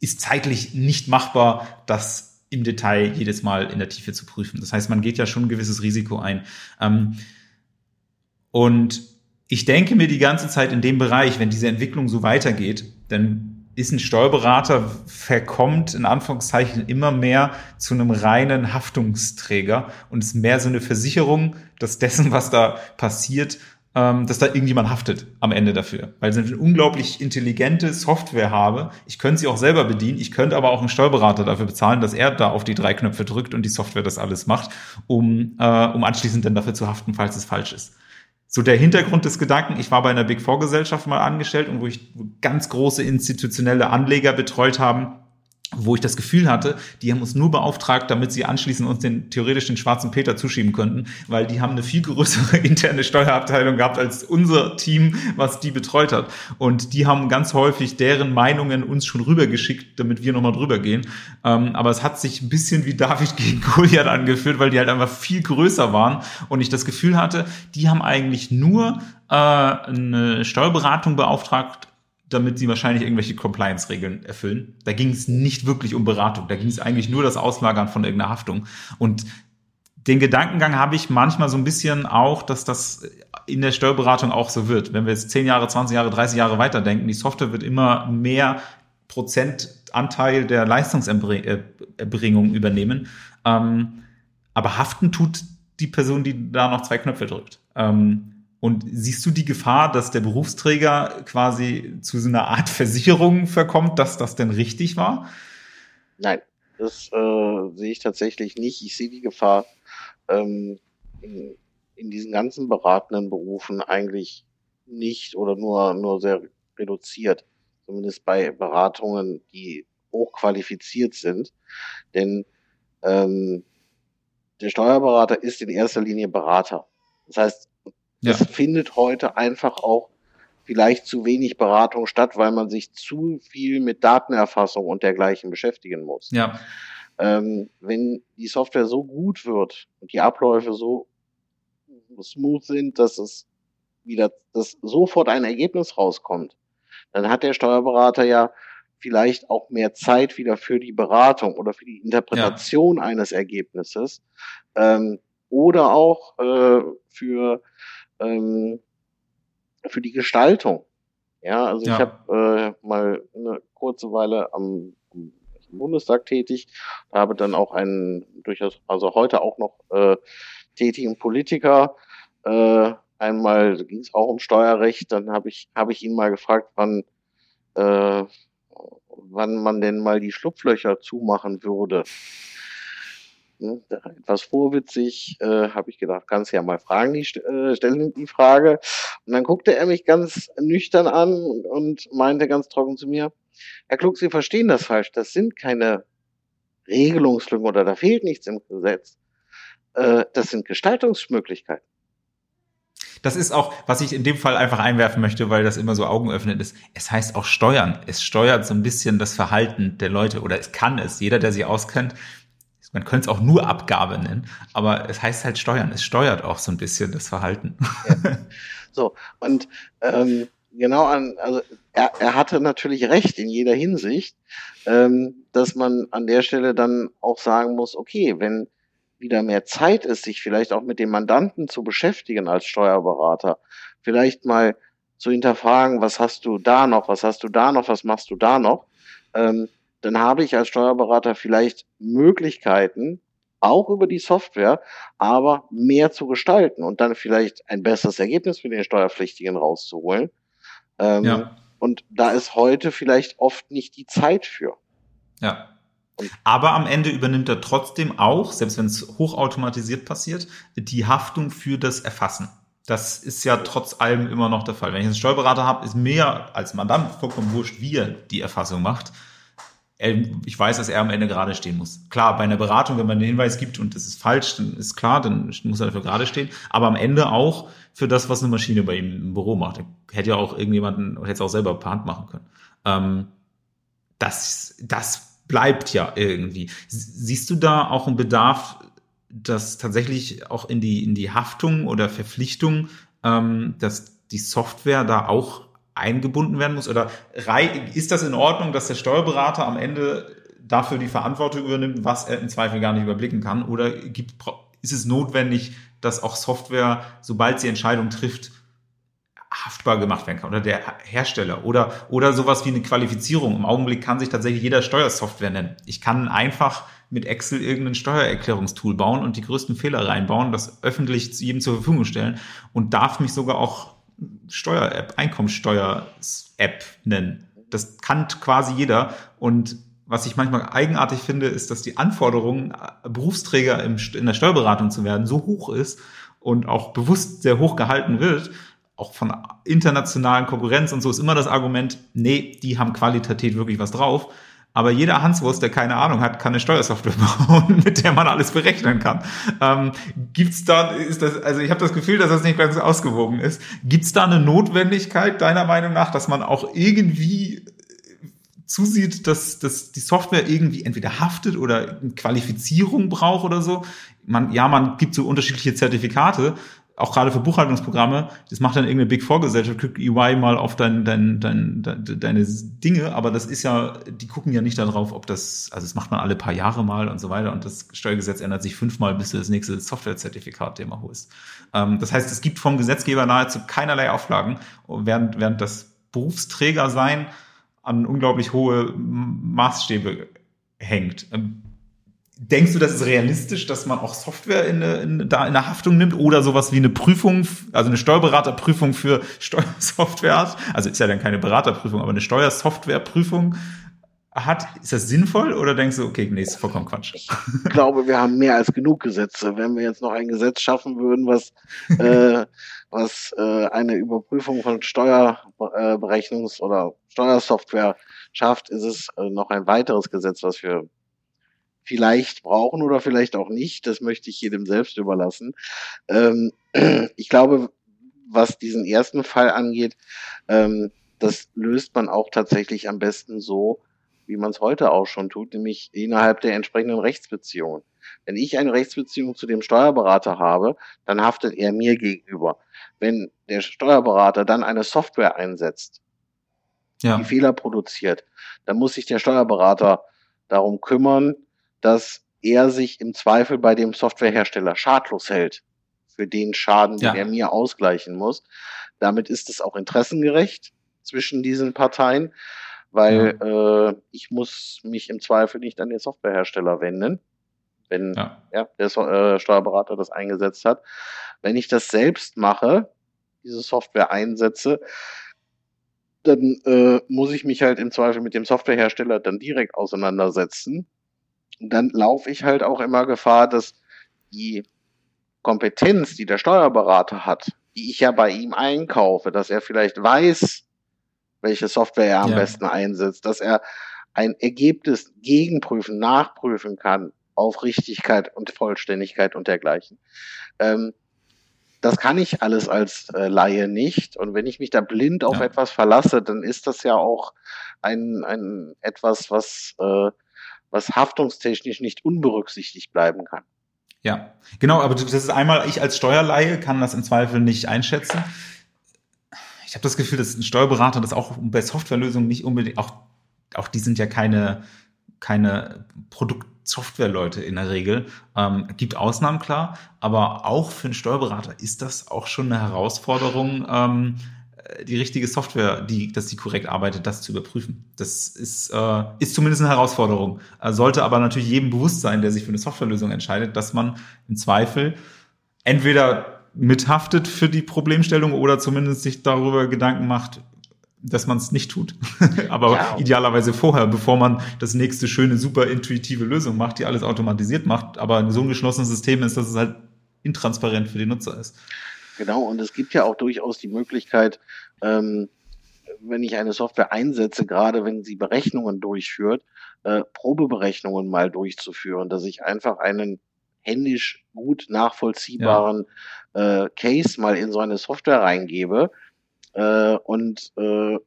ist zeitlich nicht machbar, das im Detail jedes Mal in der Tiefe zu prüfen. Das heißt, man geht ja schon ein gewisses Risiko ein. Ähm, und ich denke mir die ganze Zeit in dem Bereich, wenn diese Entwicklung so weitergeht, dann ist ein Steuerberater verkommt in Anführungszeichen immer mehr zu einem reinen Haftungsträger und ist mehr so eine Versicherung, dass dessen, was da passiert, ähm, dass da irgendjemand haftet am Ende dafür. Weil ich eine unglaublich intelligente Software habe. Ich könnte sie auch selber bedienen. Ich könnte aber auch einen Steuerberater dafür bezahlen, dass er da auf die drei Knöpfe drückt und die Software das alles macht, um, äh, um anschließend dann dafür zu haften, falls es falsch ist so der Hintergrund des Gedanken, ich war bei einer Big Four Gesellschaft mal angestellt und wo ich ganz große institutionelle Anleger betreut haben, wo ich das Gefühl hatte, die haben uns nur beauftragt, damit sie anschließend uns den theoretisch den schwarzen Peter zuschieben könnten, weil die haben eine viel größere interne Steuerabteilung gehabt als unser Team, was die betreut hat. Und die haben ganz häufig deren Meinungen uns schon rübergeschickt, damit wir nochmal drüber gehen. Ähm, aber es hat sich ein bisschen wie David gegen Goliath angeführt, weil die halt einfach viel größer waren und ich das Gefühl hatte, die haben eigentlich nur äh, eine Steuerberatung beauftragt, damit sie wahrscheinlich irgendwelche Compliance-Regeln erfüllen. Da ging es nicht wirklich um Beratung, da ging es eigentlich nur das Auslagern von irgendeiner Haftung. Und den Gedankengang habe ich manchmal so ein bisschen auch, dass das in der Steuerberatung auch so wird. Wenn wir jetzt 10 Jahre, 20 Jahre, 30 Jahre weiterdenken, die Software wird immer mehr Prozentanteil der Leistungserbringung übernehmen. Ähm, aber haften tut die Person, die da noch zwei Knöpfe drückt. Ähm, und siehst du die Gefahr, dass der Berufsträger quasi zu so einer Art Versicherung verkommt, dass das denn richtig war? Nein, das äh, sehe ich tatsächlich nicht. Ich sehe die Gefahr ähm, in, in diesen ganzen beratenden Berufen eigentlich nicht oder nur, nur sehr reduziert. Zumindest bei Beratungen, die hochqualifiziert sind. Denn ähm, der Steuerberater ist in erster Linie Berater. Das heißt, ja. Es findet heute einfach auch vielleicht zu wenig Beratung statt, weil man sich zu viel mit Datenerfassung und dergleichen beschäftigen muss. Ja. Ähm, wenn die Software so gut wird und die Abläufe so smooth sind, dass es wieder, dass sofort ein Ergebnis rauskommt, dann hat der Steuerberater ja vielleicht auch mehr Zeit wieder für die Beratung oder für die Interpretation ja. eines Ergebnisses ähm, oder auch äh, für ähm, für die Gestaltung. Ja, also ja. ich habe äh, mal eine kurze Weile am, am Bundestag tätig, habe dann auch einen durchaus, also heute auch noch äh, tätigen Politiker. Äh, einmal ging es auch um Steuerrecht, dann habe ich habe ich ihn mal gefragt, wann äh, wann man denn mal die Schlupflöcher zumachen würde. Hm, etwas vorwitzig, äh, habe ich gedacht, kannst ja mal fragen, die, äh, stellen die Frage. Und dann guckte er mich ganz nüchtern an und meinte ganz trocken zu mir, Herr Klug, Sie verstehen das falsch, das sind keine Regelungslücken oder da fehlt nichts im Gesetz. Äh, das sind Gestaltungsmöglichkeiten. Das ist auch, was ich in dem Fall einfach einwerfen möchte, weil das immer so augenöffnend ist. Es heißt auch steuern. Es steuert so ein bisschen das Verhalten der Leute oder es kann es. Jeder, der sich auskennt, man könnte es auch nur Abgabe nennen, aber es heißt halt steuern. Es steuert auch so ein bisschen das Verhalten. Ja. So, und ähm, genau an, also er, er hatte natürlich recht in jeder Hinsicht, ähm, dass man an der Stelle dann auch sagen muss, okay, wenn wieder mehr Zeit ist, sich vielleicht auch mit dem Mandanten zu beschäftigen als Steuerberater, vielleicht mal zu hinterfragen, was hast du da noch, was hast du da noch, was machst du da noch, ähm, dann habe ich als Steuerberater vielleicht Möglichkeiten, auch über die Software, aber mehr zu gestalten und dann vielleicht ein besseres Ergebnis für den Steuerpflichtigen rauszuholen. Ähm, ja. Und da ist heute vielleicht oft nicht die Zeit für. Ja. Aber am Ende übernimmt er trotzdem auch, selbst wenn es hochautomatisiert passiert, die Haftung für das Erfassen. Das ist ja trotz allem immer noch der Fall. Wenn ich einen Steuerberater habe, ist mir als Mandant vollkommen wurscht, wie er die Erfassung macht. Ich weiß, dass er am Ende gerade stehen muss. Klar, bei einer Beratung, wenn man einen Hinweis gibt und das ist falsch, dann ist klar, dann muss er dafür gerade stehen. Aber am Ende auch für das, was eine Maschine bei ihm im Büro macht. Er hätte ja auch irgendjemanden, hätte es auch selber per Hand machen können. Ähm, das, das bleibt ja irgendwie. Siehst du da auch einen Bedarf, dass tatsächlich auch in die, in die Haftung oder Verpflichtung, ähm, dass die Software da auch eingebunden werden muss? Oder ist das in Ordnung, dass der Steuerberater am Ende dafür die Verantwortung übernimmt, was er im Zweifel gar nicht überblicken kann? Oder gibt, ist es notwendig, dass auch Software, sobald sie Entscheidungen trifft, haftbar gemacht werden kann oder der Hersteller oder, oder sowas wie eine Qualifizierung. Im Augenblick kann sich tatsächlich jeder Steuersoftware nennen. Ich kann einfach mit Excel irgendein Steuererklärungstool bauen und die größten Fehler reinbauen, das öffentlich jedem zur Verfügung stellen und darf mich sogar auch Steuer-App, Einkommensteuer-App nennen. Das kann quasi jeder und was ich manchmal eigenartig finde, ist, dass die Anforderung, Berufsträger in der Steuerberatung zu werden, so hoch ist und auch bewusst sehr hoch gehalten wird, auch von internationalen Konkurrenz und so ist immer das Argument, nee, die haben qualitativ wirklich was drauf. Aber jeder Hanswurst, der keine Ahnung hat, kann eine Steuersoftware bauen, mit der man alles berechnen kann. Ähm, gibt's da, ist das, also ich habe das Gefühl, dass das nicht ganz ausgewogen ist. Gibt's da eine Notwendigkeit, deiner Meinung nach, dass man auch irgendwie zusieht, dass, dass die Software irgendwie entweder haftet oder Qualifizierung braucht oder so? Man, ja, man gibt so unterschiedliche Zertifikate, auch gerade für Buchhaltungsprogramme, das macht dann irgendeine Big Four Gesellschaft, guckt EY mal auf dein, dein, dein, dein, deine Dinge, aber das ist ja, die gucken ja nicht darauf, ob das, also das macht man alle paar Jahre mal und so weiter und das Steuergesetz ändert sich fünfmal, bis du das nächste Softwarezertifikat dir mal holst. Ähm, das heißt, es gibt vom Gesetzgeber nahezu keinerlei Auflagen, während, während das Berufsträger sein an unglaublich hohe Maßstäbe hängt. Ähm, Denkst du, das ist realistisch, dass man auch Software in, in, da in der Haftung nimmt oder sowas wie eine Prüfung, also eine Steuerberaterprüfung für Steuersoftware hat? Also ist ja dann keine Beraterprüfung, aber eine Steuersoftwareprüfung hat. Ist das sinnvoll oder denkst du, okay, nee, ist vollkommen Quatsch? Ich glaube, wir haben mehr als genug Gesetze. Wenn wir jetzt noch ein Gesetz schaffen würden, was, äh, was äh, eine Überprüfung von Steuerberechnungs- oder Steuersoftware schafft, ist es äh, noch ein weiteres Gesetz, was wir vielleicht brauchen oder vielleicht auch nicht. Das möchte ich jedem selbst überlassen. Ähm, ich glaube, was diesen ersten Fall angeht, ähm, das löst man auch tatsächlich am besten so, wie man es heute auch schon tut, nämlich innerhalb der entsprechenden Rechtsbeziehungen. Wenn ich eine Rechtsbeziehung zu dem Steuerberater habe, dann haftet er mir gegenüber. Wenn der Steuerberater dann eine Software einsetzt, ja. die Fehler produziert, dann muss sich der Steuerberater darum kümmern, dass er sich im Zweifel bei dem Softwarehersteller schadlos hält für den Schaden, den ja. er mir ausgleichen muss. Damit ist es auch interessengerecht zwischen diesen Parteien, weil ja. äh, ich muss mich im Zweifel nicht an den Softwarehersteller wenden, wenn ja. ja der so äh, Steuerberater das eingesetzt hat. Wenn ich das selbst mache, diese Software einsetze, dann äh, muss ich mich halt im Zweifel mit dem Softwarehersteller dann direkt auseinandersetzen dann laufe ich halt auch immer Gefahr, dass die Kompetenz, die der Steuerberater hat, die ich ja bei ihm einkaufe, dass er vielleicht weiß, welche Software er am ja. besten einsetzt, dass er ein Ergebnis gegenprüfen, nachprüfen kann auf Richtigkeit und Vollständigkeit und dergleichen. Ähm, das kann ich alles als äh, Laie nicht. Und wenn ich mich da blind auf ja. etwas verlasse, dann ist das ja auch ein, ein etwas, was, äh, was haftungstechnisch nicht unberücksichtigt bleiben kann. Ja, genau, aber das ist einmal, ich als Steuerleihe kann das im Zweifel nicht einschätzen. Ich habe das Gefühl, dass ein Steuerberater das auch bei Softwarelösungen nicht unbedingt, auch, auch die sind ja keine, keine Produkt-Software-Leute in der Regel. Ähm, gibt Ausnahmen, klar, aber auch für einen Steuerberater ist das auch schon eine Herausforderung, ähm, äh, die richtige Software, die, dass die korrekt arbeitet, das zu überprüfen. Das ist, äh, ist zumindest eine Herausforderung. Äh, sollte aber natürlich jedem bewusst sein, der sich für eine Softwarelösung entscheidet, dass man im Zweifel entweder mithaftet für die Problemstellung oder zumindest sich darüber Gedanken macht, dass man es nicht tut. aber ja. idealerweise vorher, bevor man das nächste schöne, super intuitive Lösung macht, die alles automatisiert macht, aber so ein geschlossenes System ist, dass es halt intransparent für den Nutzer ist. Genau, und es gibt ja auch durchaus die Möglichkeit, ähm, wenn ich eine Software einsetze, gerade wenn sie Berechnungen durchführt, äh, Probeberechnungen mal durchzuführen, dass ich einfach einen händisch gut nachvollziehbaren ja. äh, Case mal in so eine Software reingebe äh, und äh,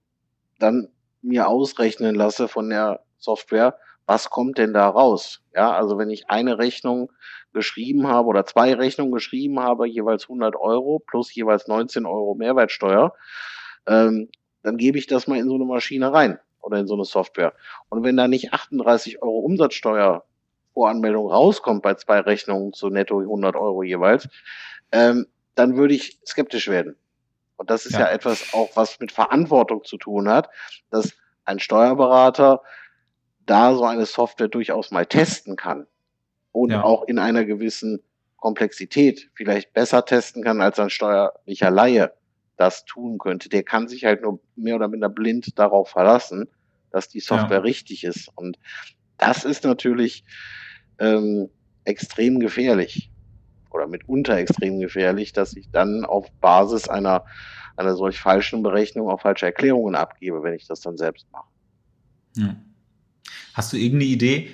dann mir ausrechnen lasse von der Software, was kommt denn da raus? Ja, also wenn ich eine Rechnung geschrieben habe oder zwei Rechnungen geschrieben habe, jeweils 100 Euro plus jeweils 19 Euro Mehrwertsteuer, ähm, dann gebe ich das mal in so eine Maschine rein oder in so eine Software. Und wenn da nicht 38 Euro Umsatzsteuer Voranmeldung rauskommt bei zwei Rechnungen zu netto 100 Euro jeweils, ähm, dann würde ich skeptisch werden. Und das ist ja. ja etwas auch, was mit Verantwortung zu tun hat, dass ein Steuerberater da so eine Software durchaus mal testen kann und ja. auch in einer gewissen Komplexität vielleicht besser testen kann, als ein steuerlicher Laie das tun könnte. Der kann sich halt nur mehr oder minder blind darauf verlassen, dass die Software ja. richtig ist. Und das ist natürlich ähm, extrem gefährlich oder mitunter extrem gefährlich, dass ich dann auf Basis einer, einer solch falschen Berechnung auch falsche Erklärungen abgebe, wenn ich das dann selbst mache. Ja. Hast du irgendeine Idee,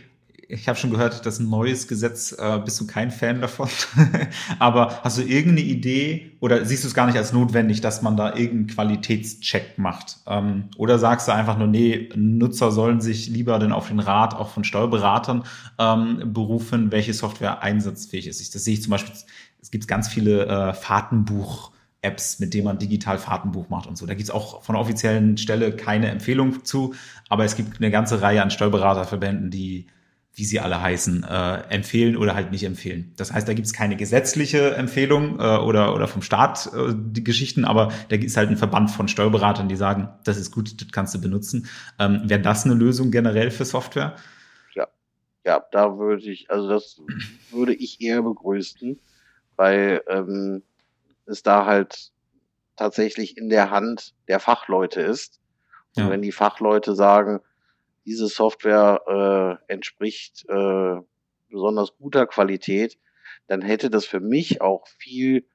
ich habe schon gehört, das neues Gesetz, äh, bist du kein Fan davon. Aber hast du irgendeine Idee oder siehst du es gar nicht als notwendig, dass man da irgendeinen Qualitätscheck macht? Ähm, oder sagst du einfach nur, nee, Nutzer sollen sich lieber denn auf den Rat auch von Steuerberatern ähm, berufen, welche Software einsatzfähig ist? Das sehe ich zum Beispiel, es gibt ganz viele äh, Fahrtenbuch- Apps, mit denen man digital Fahrtenbuch macht und so. Da gibt's auch von der offiziellen Stelle keine Empfehlung zu, aber es gibt eine ganze Reihe an Steuerberaterverbänden, die wie sie alle heißen, äh, empfehlen oder halt nicht empfehlen. Das heißt, da gibt es keine gesetzliche Empfehlung äh, oder, oder vom Staat äh, die Geschichten, aber da ist halt ein Verband von Steuerberatern, die sagen, das ist gut, das kannst du benutzen. Ähm, Wäre das eine Lösung generell für Software? Ja, ja, da würde ich, also das würde ich eher begrüßen, weil ähm, es da halt tatsächlich in der Hand der Fachleute ist. Und ja. wenn die Fachleute sagen, diese Software äh, entspricht äh, besonders guter Qualität, dann hätte das für mich auch viel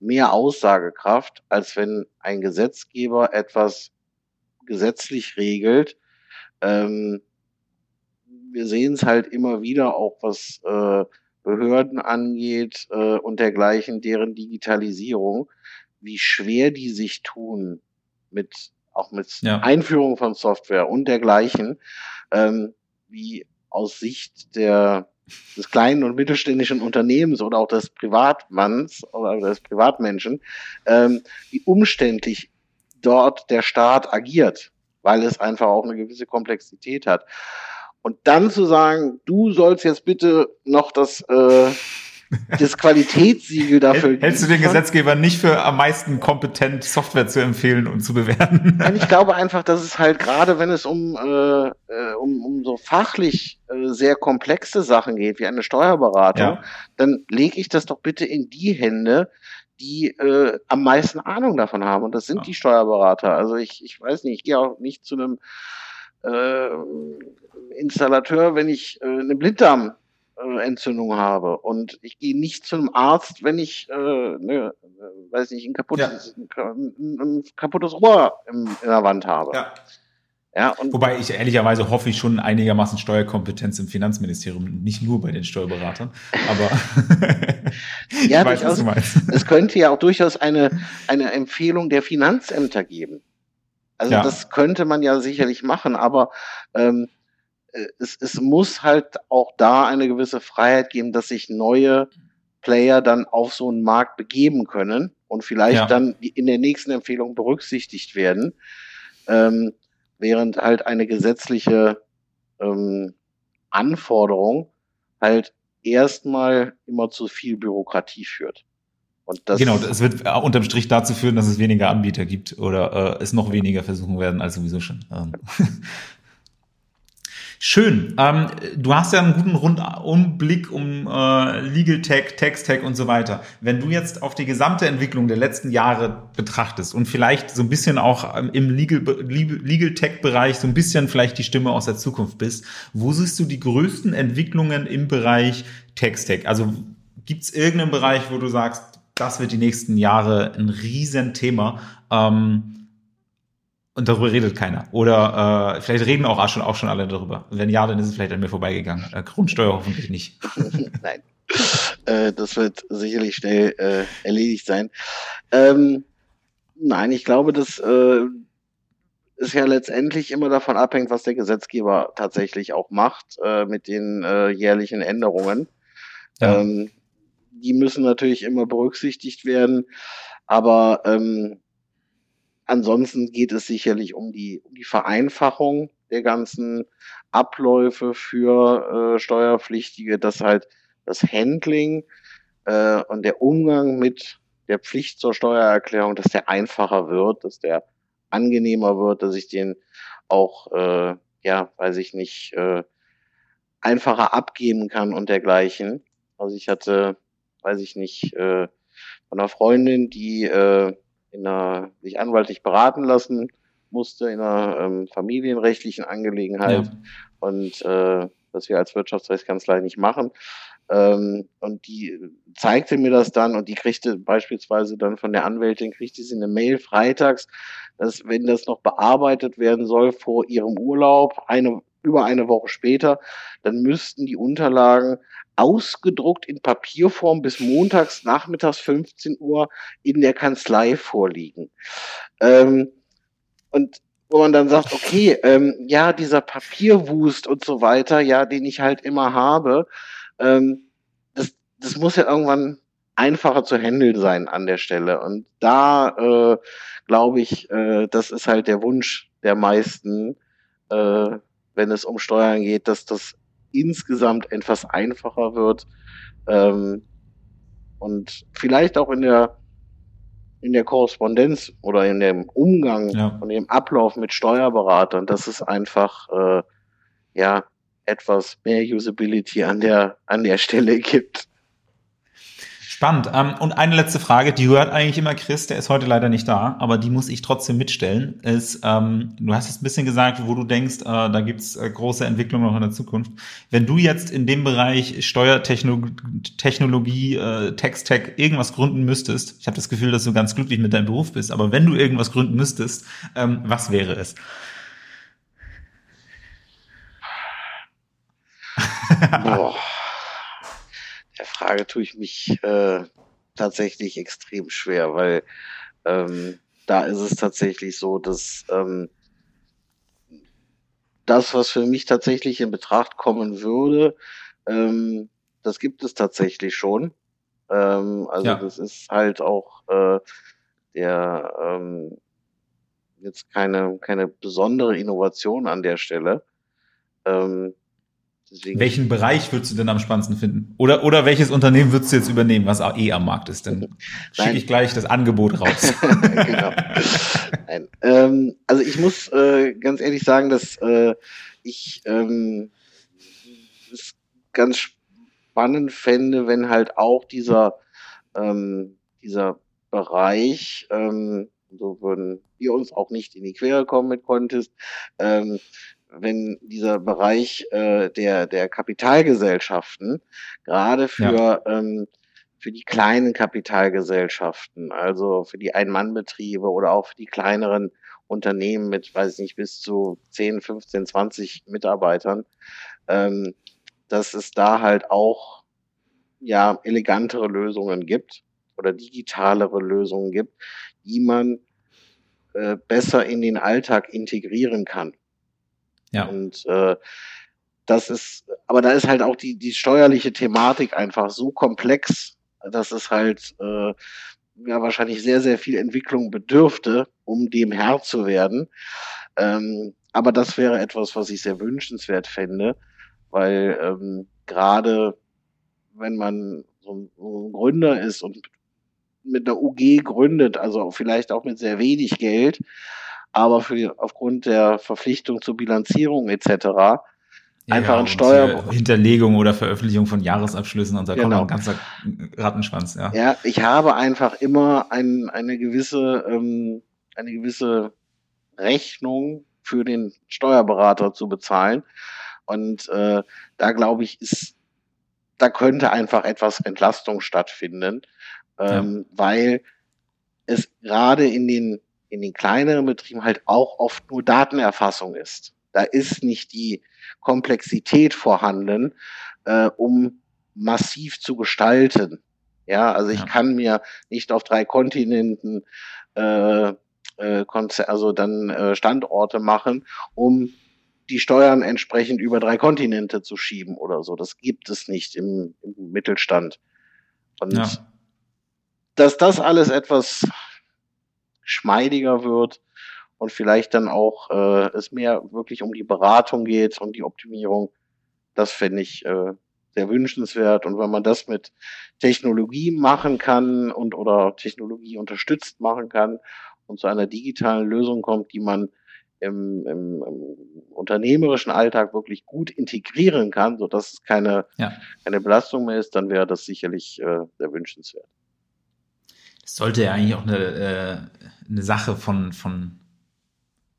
mehr Aussagekraft, als wenn ein Gesetzgeber etwas gesetzlich regelt. Ähm, wir sehen es halt immer wieder, auch was äh, Behörden angeht äh, und dergleichen, deren Digitalisierung, wie schwer die sich tun mit auch mit ja. Einführung von Software und dergleichen, ähm, wie aus Sicht der, des kleinen und mittelständischen Unternehmens oder auch des Privatmanns oder des Privatmenschen, ähm, wie umständlich dort der Staat agiert, weil es einfach auch eine gewisse Komplexität hat. Und dann zu sagen, du sollst jetzt bitte noch das äh, das Qualitätssiegel dafür. Hältst du den Gesetzgeber nicht für am meisten kompetent, Software zu empfehlen und zu bewerten? Nein, ich glaube einfach, dass es halt gerade, wenn es um, äh, äh, um, um so fachlich äh, sehr komplexe Sachen geht, wie eine Steuerberatung, ja. dann lege ich das doch bitte in die Hände, die äh, am meisten Ahnung davon haben. Und das sind ja. die Steuerberater. Also ich, ich weiß nicht, ich gehe auch nicht zu einem äh, Installateur, wenn ich äh, eine Blinddarmentzündung habe und ich gehe nicht zum Arzt, wenn ich, äh, ne, weiß nicht, ein kaputtes, ja. ein, ein kaputtes Rohr im, in der Wand habe. Ja. Ja, und Wobei ich ehrlicherweise hoffe ich schon einigermaßen Steuerkompetenz im Finanzministerium, nicht nur bei den Steuerberatern. Aber ja, weiß, durchaus, es könnte ja auch durchaus eine, eine Empfehlung der Finanzämter geben. Also ja. das könnte man ja sicherlich machen, aber ähm, äh, es, es muss halt auch da eine gewisse Freiheit geben, dass sich neue Player dann auf so einen Markt begeben können und vielleicht ja. dann in der nächsten Empfehlung berücksichtigt werden. Ähm, während halt eine gesetzliche ähm, Anforderung halt erstmal immer zu viel Bürokratie führt. Und das genau, es wird unterm Strich dazu führen, dass es weniger Anbieter gibt oder äh, es noch weniger versuchen werden als sowieso schon. Ähm. Schön. Ähm, du hast ja einen guten Rundumblick um äh, Legal Tech, Text Tech und so weiter. Wenn du jetzt auf die gesamte Entwicklung der letzten Jahre betrachtest und vielleicht so ein bisschen auch ähm, im Legal, Legal Tech Bereich so ein bisschen vielleicht die Stimme aus der Zukunft bist, wo siehst du die größten Entwicklungen im Bereich Text Tech? Also gibt es irgendeinen Bereich, wo du sagst, das wird die nächsten Jahre ein Riesenthema? Ähm, und darüber redet keiner. Oder äh, vielleicht reden auch schon, auch schon alle darüber. wenn ja, dann ist es vielleicht an mir vorbeigegangen. Äh, Grundsteuer hoffentlich nicht. Nein. Äh, das wird sicherlich schnell äh, erledigt sein. Ähm, nein, ich glaube, das äh, ist ja letztendlich immer davon abhängt, was der Gesetzgeber tatsächlich auch macht äh, mit den äh, jährlichen Änderungen. Ja. Ähm, die müssen natürlich immer berücksichtigt werden. Aber ähm, Ansonsten geht es sicherlich um die, um die Vereinfachung der ganzen Abläufe für äh, Steuerpflichtige, dass halt das Handling äh, und der Umgang mit der Pflicht zur Steuererklärung, dass der einfacher wird, dass der angenehmer wird, dass ich den auch, äh, ja, weiß ich nicht, äh, einfacher abgeben kann und dergleichen. Also ich hatte, weiß ich nicht, äh, von einer Freundin, die äh, in einer, sich anwaltlich beraten lassen musste in einer ähm, familienrechtlichen Angelegenheit ja. und äh, das wir als Wirtschaftsrechtskanzlei nicht machen. Ähm, und die zeigte mir das dann und die kriegte beispielsweise dann von der Anwältin, kriegte sie eine Mail freitags, dass wenn das noch bearbeitet werden soll vor ihrem Urlaub, eine, über eine Woche später, dann müssten die Unterlagen ausgedruckt in Papierform bis montags nachmittags 15 Uhr in der Kanzlei vorliegen. Ähm, und wo man dann sagt, okay, ähm, ja, dieser Papierwust und so weiter, ja, den ich halt immer habe, ähm, das, das muss ja irgendwann einfacher zu handeln sein an der Stelle. Und da äh, glaube ich, äh, das ist halt der Wunsch der meisten, äh, wenn es um Steuern geht, dass das insgesamt etwas einfacher wird ähm, und vielleicht auch in der in der Korrespondenz oder in dem Umgang ja. und dem Ablauf mit Steuerberatern, dass es einfach äh, ja etwas mehr Usability an der an der Stelle gibt. Spannend. Ähm, und eine letzte Frage, die hört eigentlich immer Chris, der ist heute leider nicht da, aber die muss ich trotzdem mitstellen. Ist, ähm, du hast jetzt ein bisschen gesagt, wo du denkst, äh, da gibt's äh, große Entwicklungen noch in der Zukunft. Wenn du jetzt in dem Bereich Steuertechnologie, äh, Text-Tech irgendwas gründen müsstest, ich habe das Gefühl, dass du ganz glücklich mit deinem Beruf bist, aber wenn du irgendwas gründen müsstest, ähm, was wäre es? Boah Frage tue ich mich äh, tatsächlich extrem schwer, weil ähm, da ist es tatsächlich so, dass ähm, das, was für mich tatsächlich in Betracht kommen würde, ähm, das gibt es tatsächlich schon. Ähm, also ja. das ist halt auch äh, der ähm, jetzt keine keine besondere Innovation an der Stelle. Ähm, Deswegen Welchen Bereich würdest du denn am spannendsten finden? Oder, oder welches Unternehmen würdest du jetzt übernehmen, was eh am Markt ist? Dann schicke ich gleich das Angebot raus. genau. Ähm, also ich muss äh, ganz ehrlich sagen, dass äh, ich ähm, es ganz spannend fände, wenn halt auch dieser, ähm, dieser Bereich, ähm, so würden wir uns auch nicht in die Quere kommen mit Contest, ähm, wenn dieser Bereich äh, der, der Kapitalgesellschaften gerade für, ja. ähm, für die kleinen Kapitalgesellschaften, also für die Ein-Mann-Betriebe oder auch für die kleineren Unternehmen mit, weiß ich nicht, bis zu 10, 15, 20 Mitarbeitern, ähm, dass es da halt auch ja elegantere Lösungen gibt oder digitalere Lösungen gibt, die man äh, besser in den Alltag integrieren kann. Ja. Und äh, das ist, aber da ist halt auch die, die steuerliche Thematik einfach so komplex, dass es halt äh, ja wahrscheinlich sehr, sehr viel Entwicklung bedürfte, um dem Herr zu werden. Ähm, aber das wäre etwas, was ich sehr wünschenswert fände, weil ähm, gerade wenn man so ein, so ein Gründer ist und mit einer UG gründet, also vielleicht auch mit sehr wenig Geld, aber für aufgrund der Verpflichtung zur Bilanzierung etc. einfach ja, ein Steuer Hinterlegung oder Veröffentlichung von Jahresabschlüssen und da genau. kommt ein ganzer Rattenschwanz. Ja, ja ich habe einfach immer ein, eine gewisse ähm, eine gewisse Rechnung für den Steuerberater zu bezahlen und äh, da glaube ich ist da könnte einfach etwas Entlastung stattfinden, ähm, ja. weil es gerade in den in den kleineren Betrieben halt auch oft nur Datenerfassung ist. Da ist nicht die Komplexität vorhanden, äh, um massiv zu gestalten. Ja, also ich ja. kann mir nicht auf drei Kontinenten äh, äh, also dann äh, Standorte machen, um die Steuern entsprechend über drei Kontinente zu schieben oder so. Das gibt es nicht im, im Mittelstand. Und ja. dass das alles etwas geschmeidiger wird und vielleicht dann auch äh, es mehr wirklich um die Beratung geht und die Optimierung, das fände ich äh, sehr wünschenswert. Und wenn man das mit Technologie machen kann und oder Technologie unterstützt machen kann und zu einer digitalen Lösung kommt, die man im, im, im unternehmerischen Alltag wirklich gut integrieren kann, so dass es keine, ja. keine Belastung mehr ist, dann wäre das sicherlich äh, sehr wünschenswert. Das sollte ja eigentlich auch eine, äh, eine Sache von, von,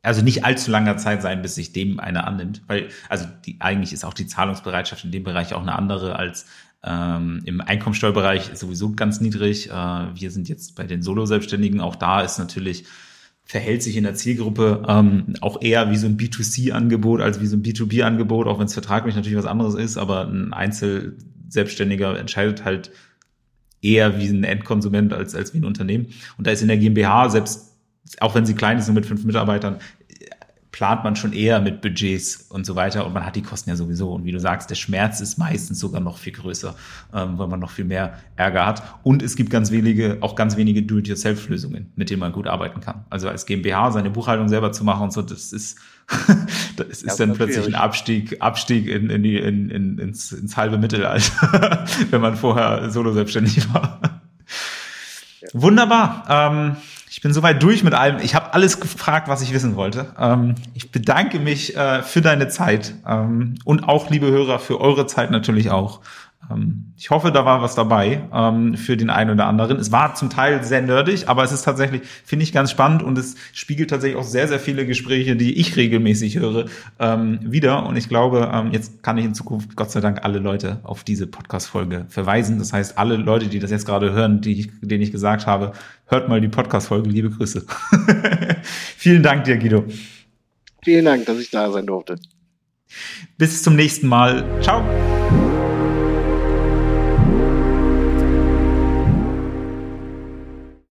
also nicht allzu langer Zeit sein, bis sich dem einer annimmt, weil, also die, eigentlich ist auch die Zahlungsbereitschaft in dem Bereich auch eine andere als ähm, im Einkommensteuerbereich sowieso ganz niedrig. Äh, wir sind jetzt bei den Solo-Selbstständigen, auch da ist natürlich verhält sich in der Zielgruppe ähm, auch eher wie so ein B2C-Angebot als wie so ein B2B-Angebot, auch wenn es vertraglich natürlich was anderes ist, aber ein Einzelselbstständiger entscheidet halt eher wie ein Endkonsument als, als wie ein Unternehmen. Und da ist in der GmbH, selbst auch wenn sie klein ist, nur mit fünf Mitarbeitern, plant man schon eher mit Budgets und so weiter und man hat die Kosten ja sowieso. Und wie du sagst, der Schmerz ist meistens sogar noch viel größer, ähm, weil man noch viel mehr Ärger hat. Und es gibt ganz wenige, auch ganz wenige Do-it-yourself-Lösungen, mit denen man gut arbeiten kann. Also als GmbH seine Buchhaltung selber zu machen und so, das ist, das ist ja, dann plötzlich ein Abstieg, Abstieg in, in die, in, in, ins, ins halbe Mittelalter, wenn man vorher solo selbstständig war. Ja. Wunderbar. Ähm, ich bin soweit durch mit allem. Ich habe alles gefragt, was ich wissen wollte. Ähm, ich bedanke mich äh, für deine Zeit ähm, und auch, liebe Hörer, für eure Zeit natürlich auch. Ähm, ich hoffe, da war was dabei ähm, für den einen oder anderen. Es war zum Teil sehr nerdig, aber es ist tatsächlich, finde ich, ganz spannend und es spiegelt tatsächlich auch sehr, sehr viele Gespräche, die ich regelmäßig höre, ähm, wieder. Und ich glaube, ähm, jetzt kann ich in Zukunft Gott sei Dank alle Leute auf diese Podcast-Folge verweisen. Das heißt, alle Leute, die das jetzt gerade hören, die ich, denen ich gesagt habe, hört mal die Podcast-Folge. Liebe Grüße. Vielen Dank dir, Guido. Vielen Dank, dass ich da sein durfte. Bis zum nächsten Mal. Ciao.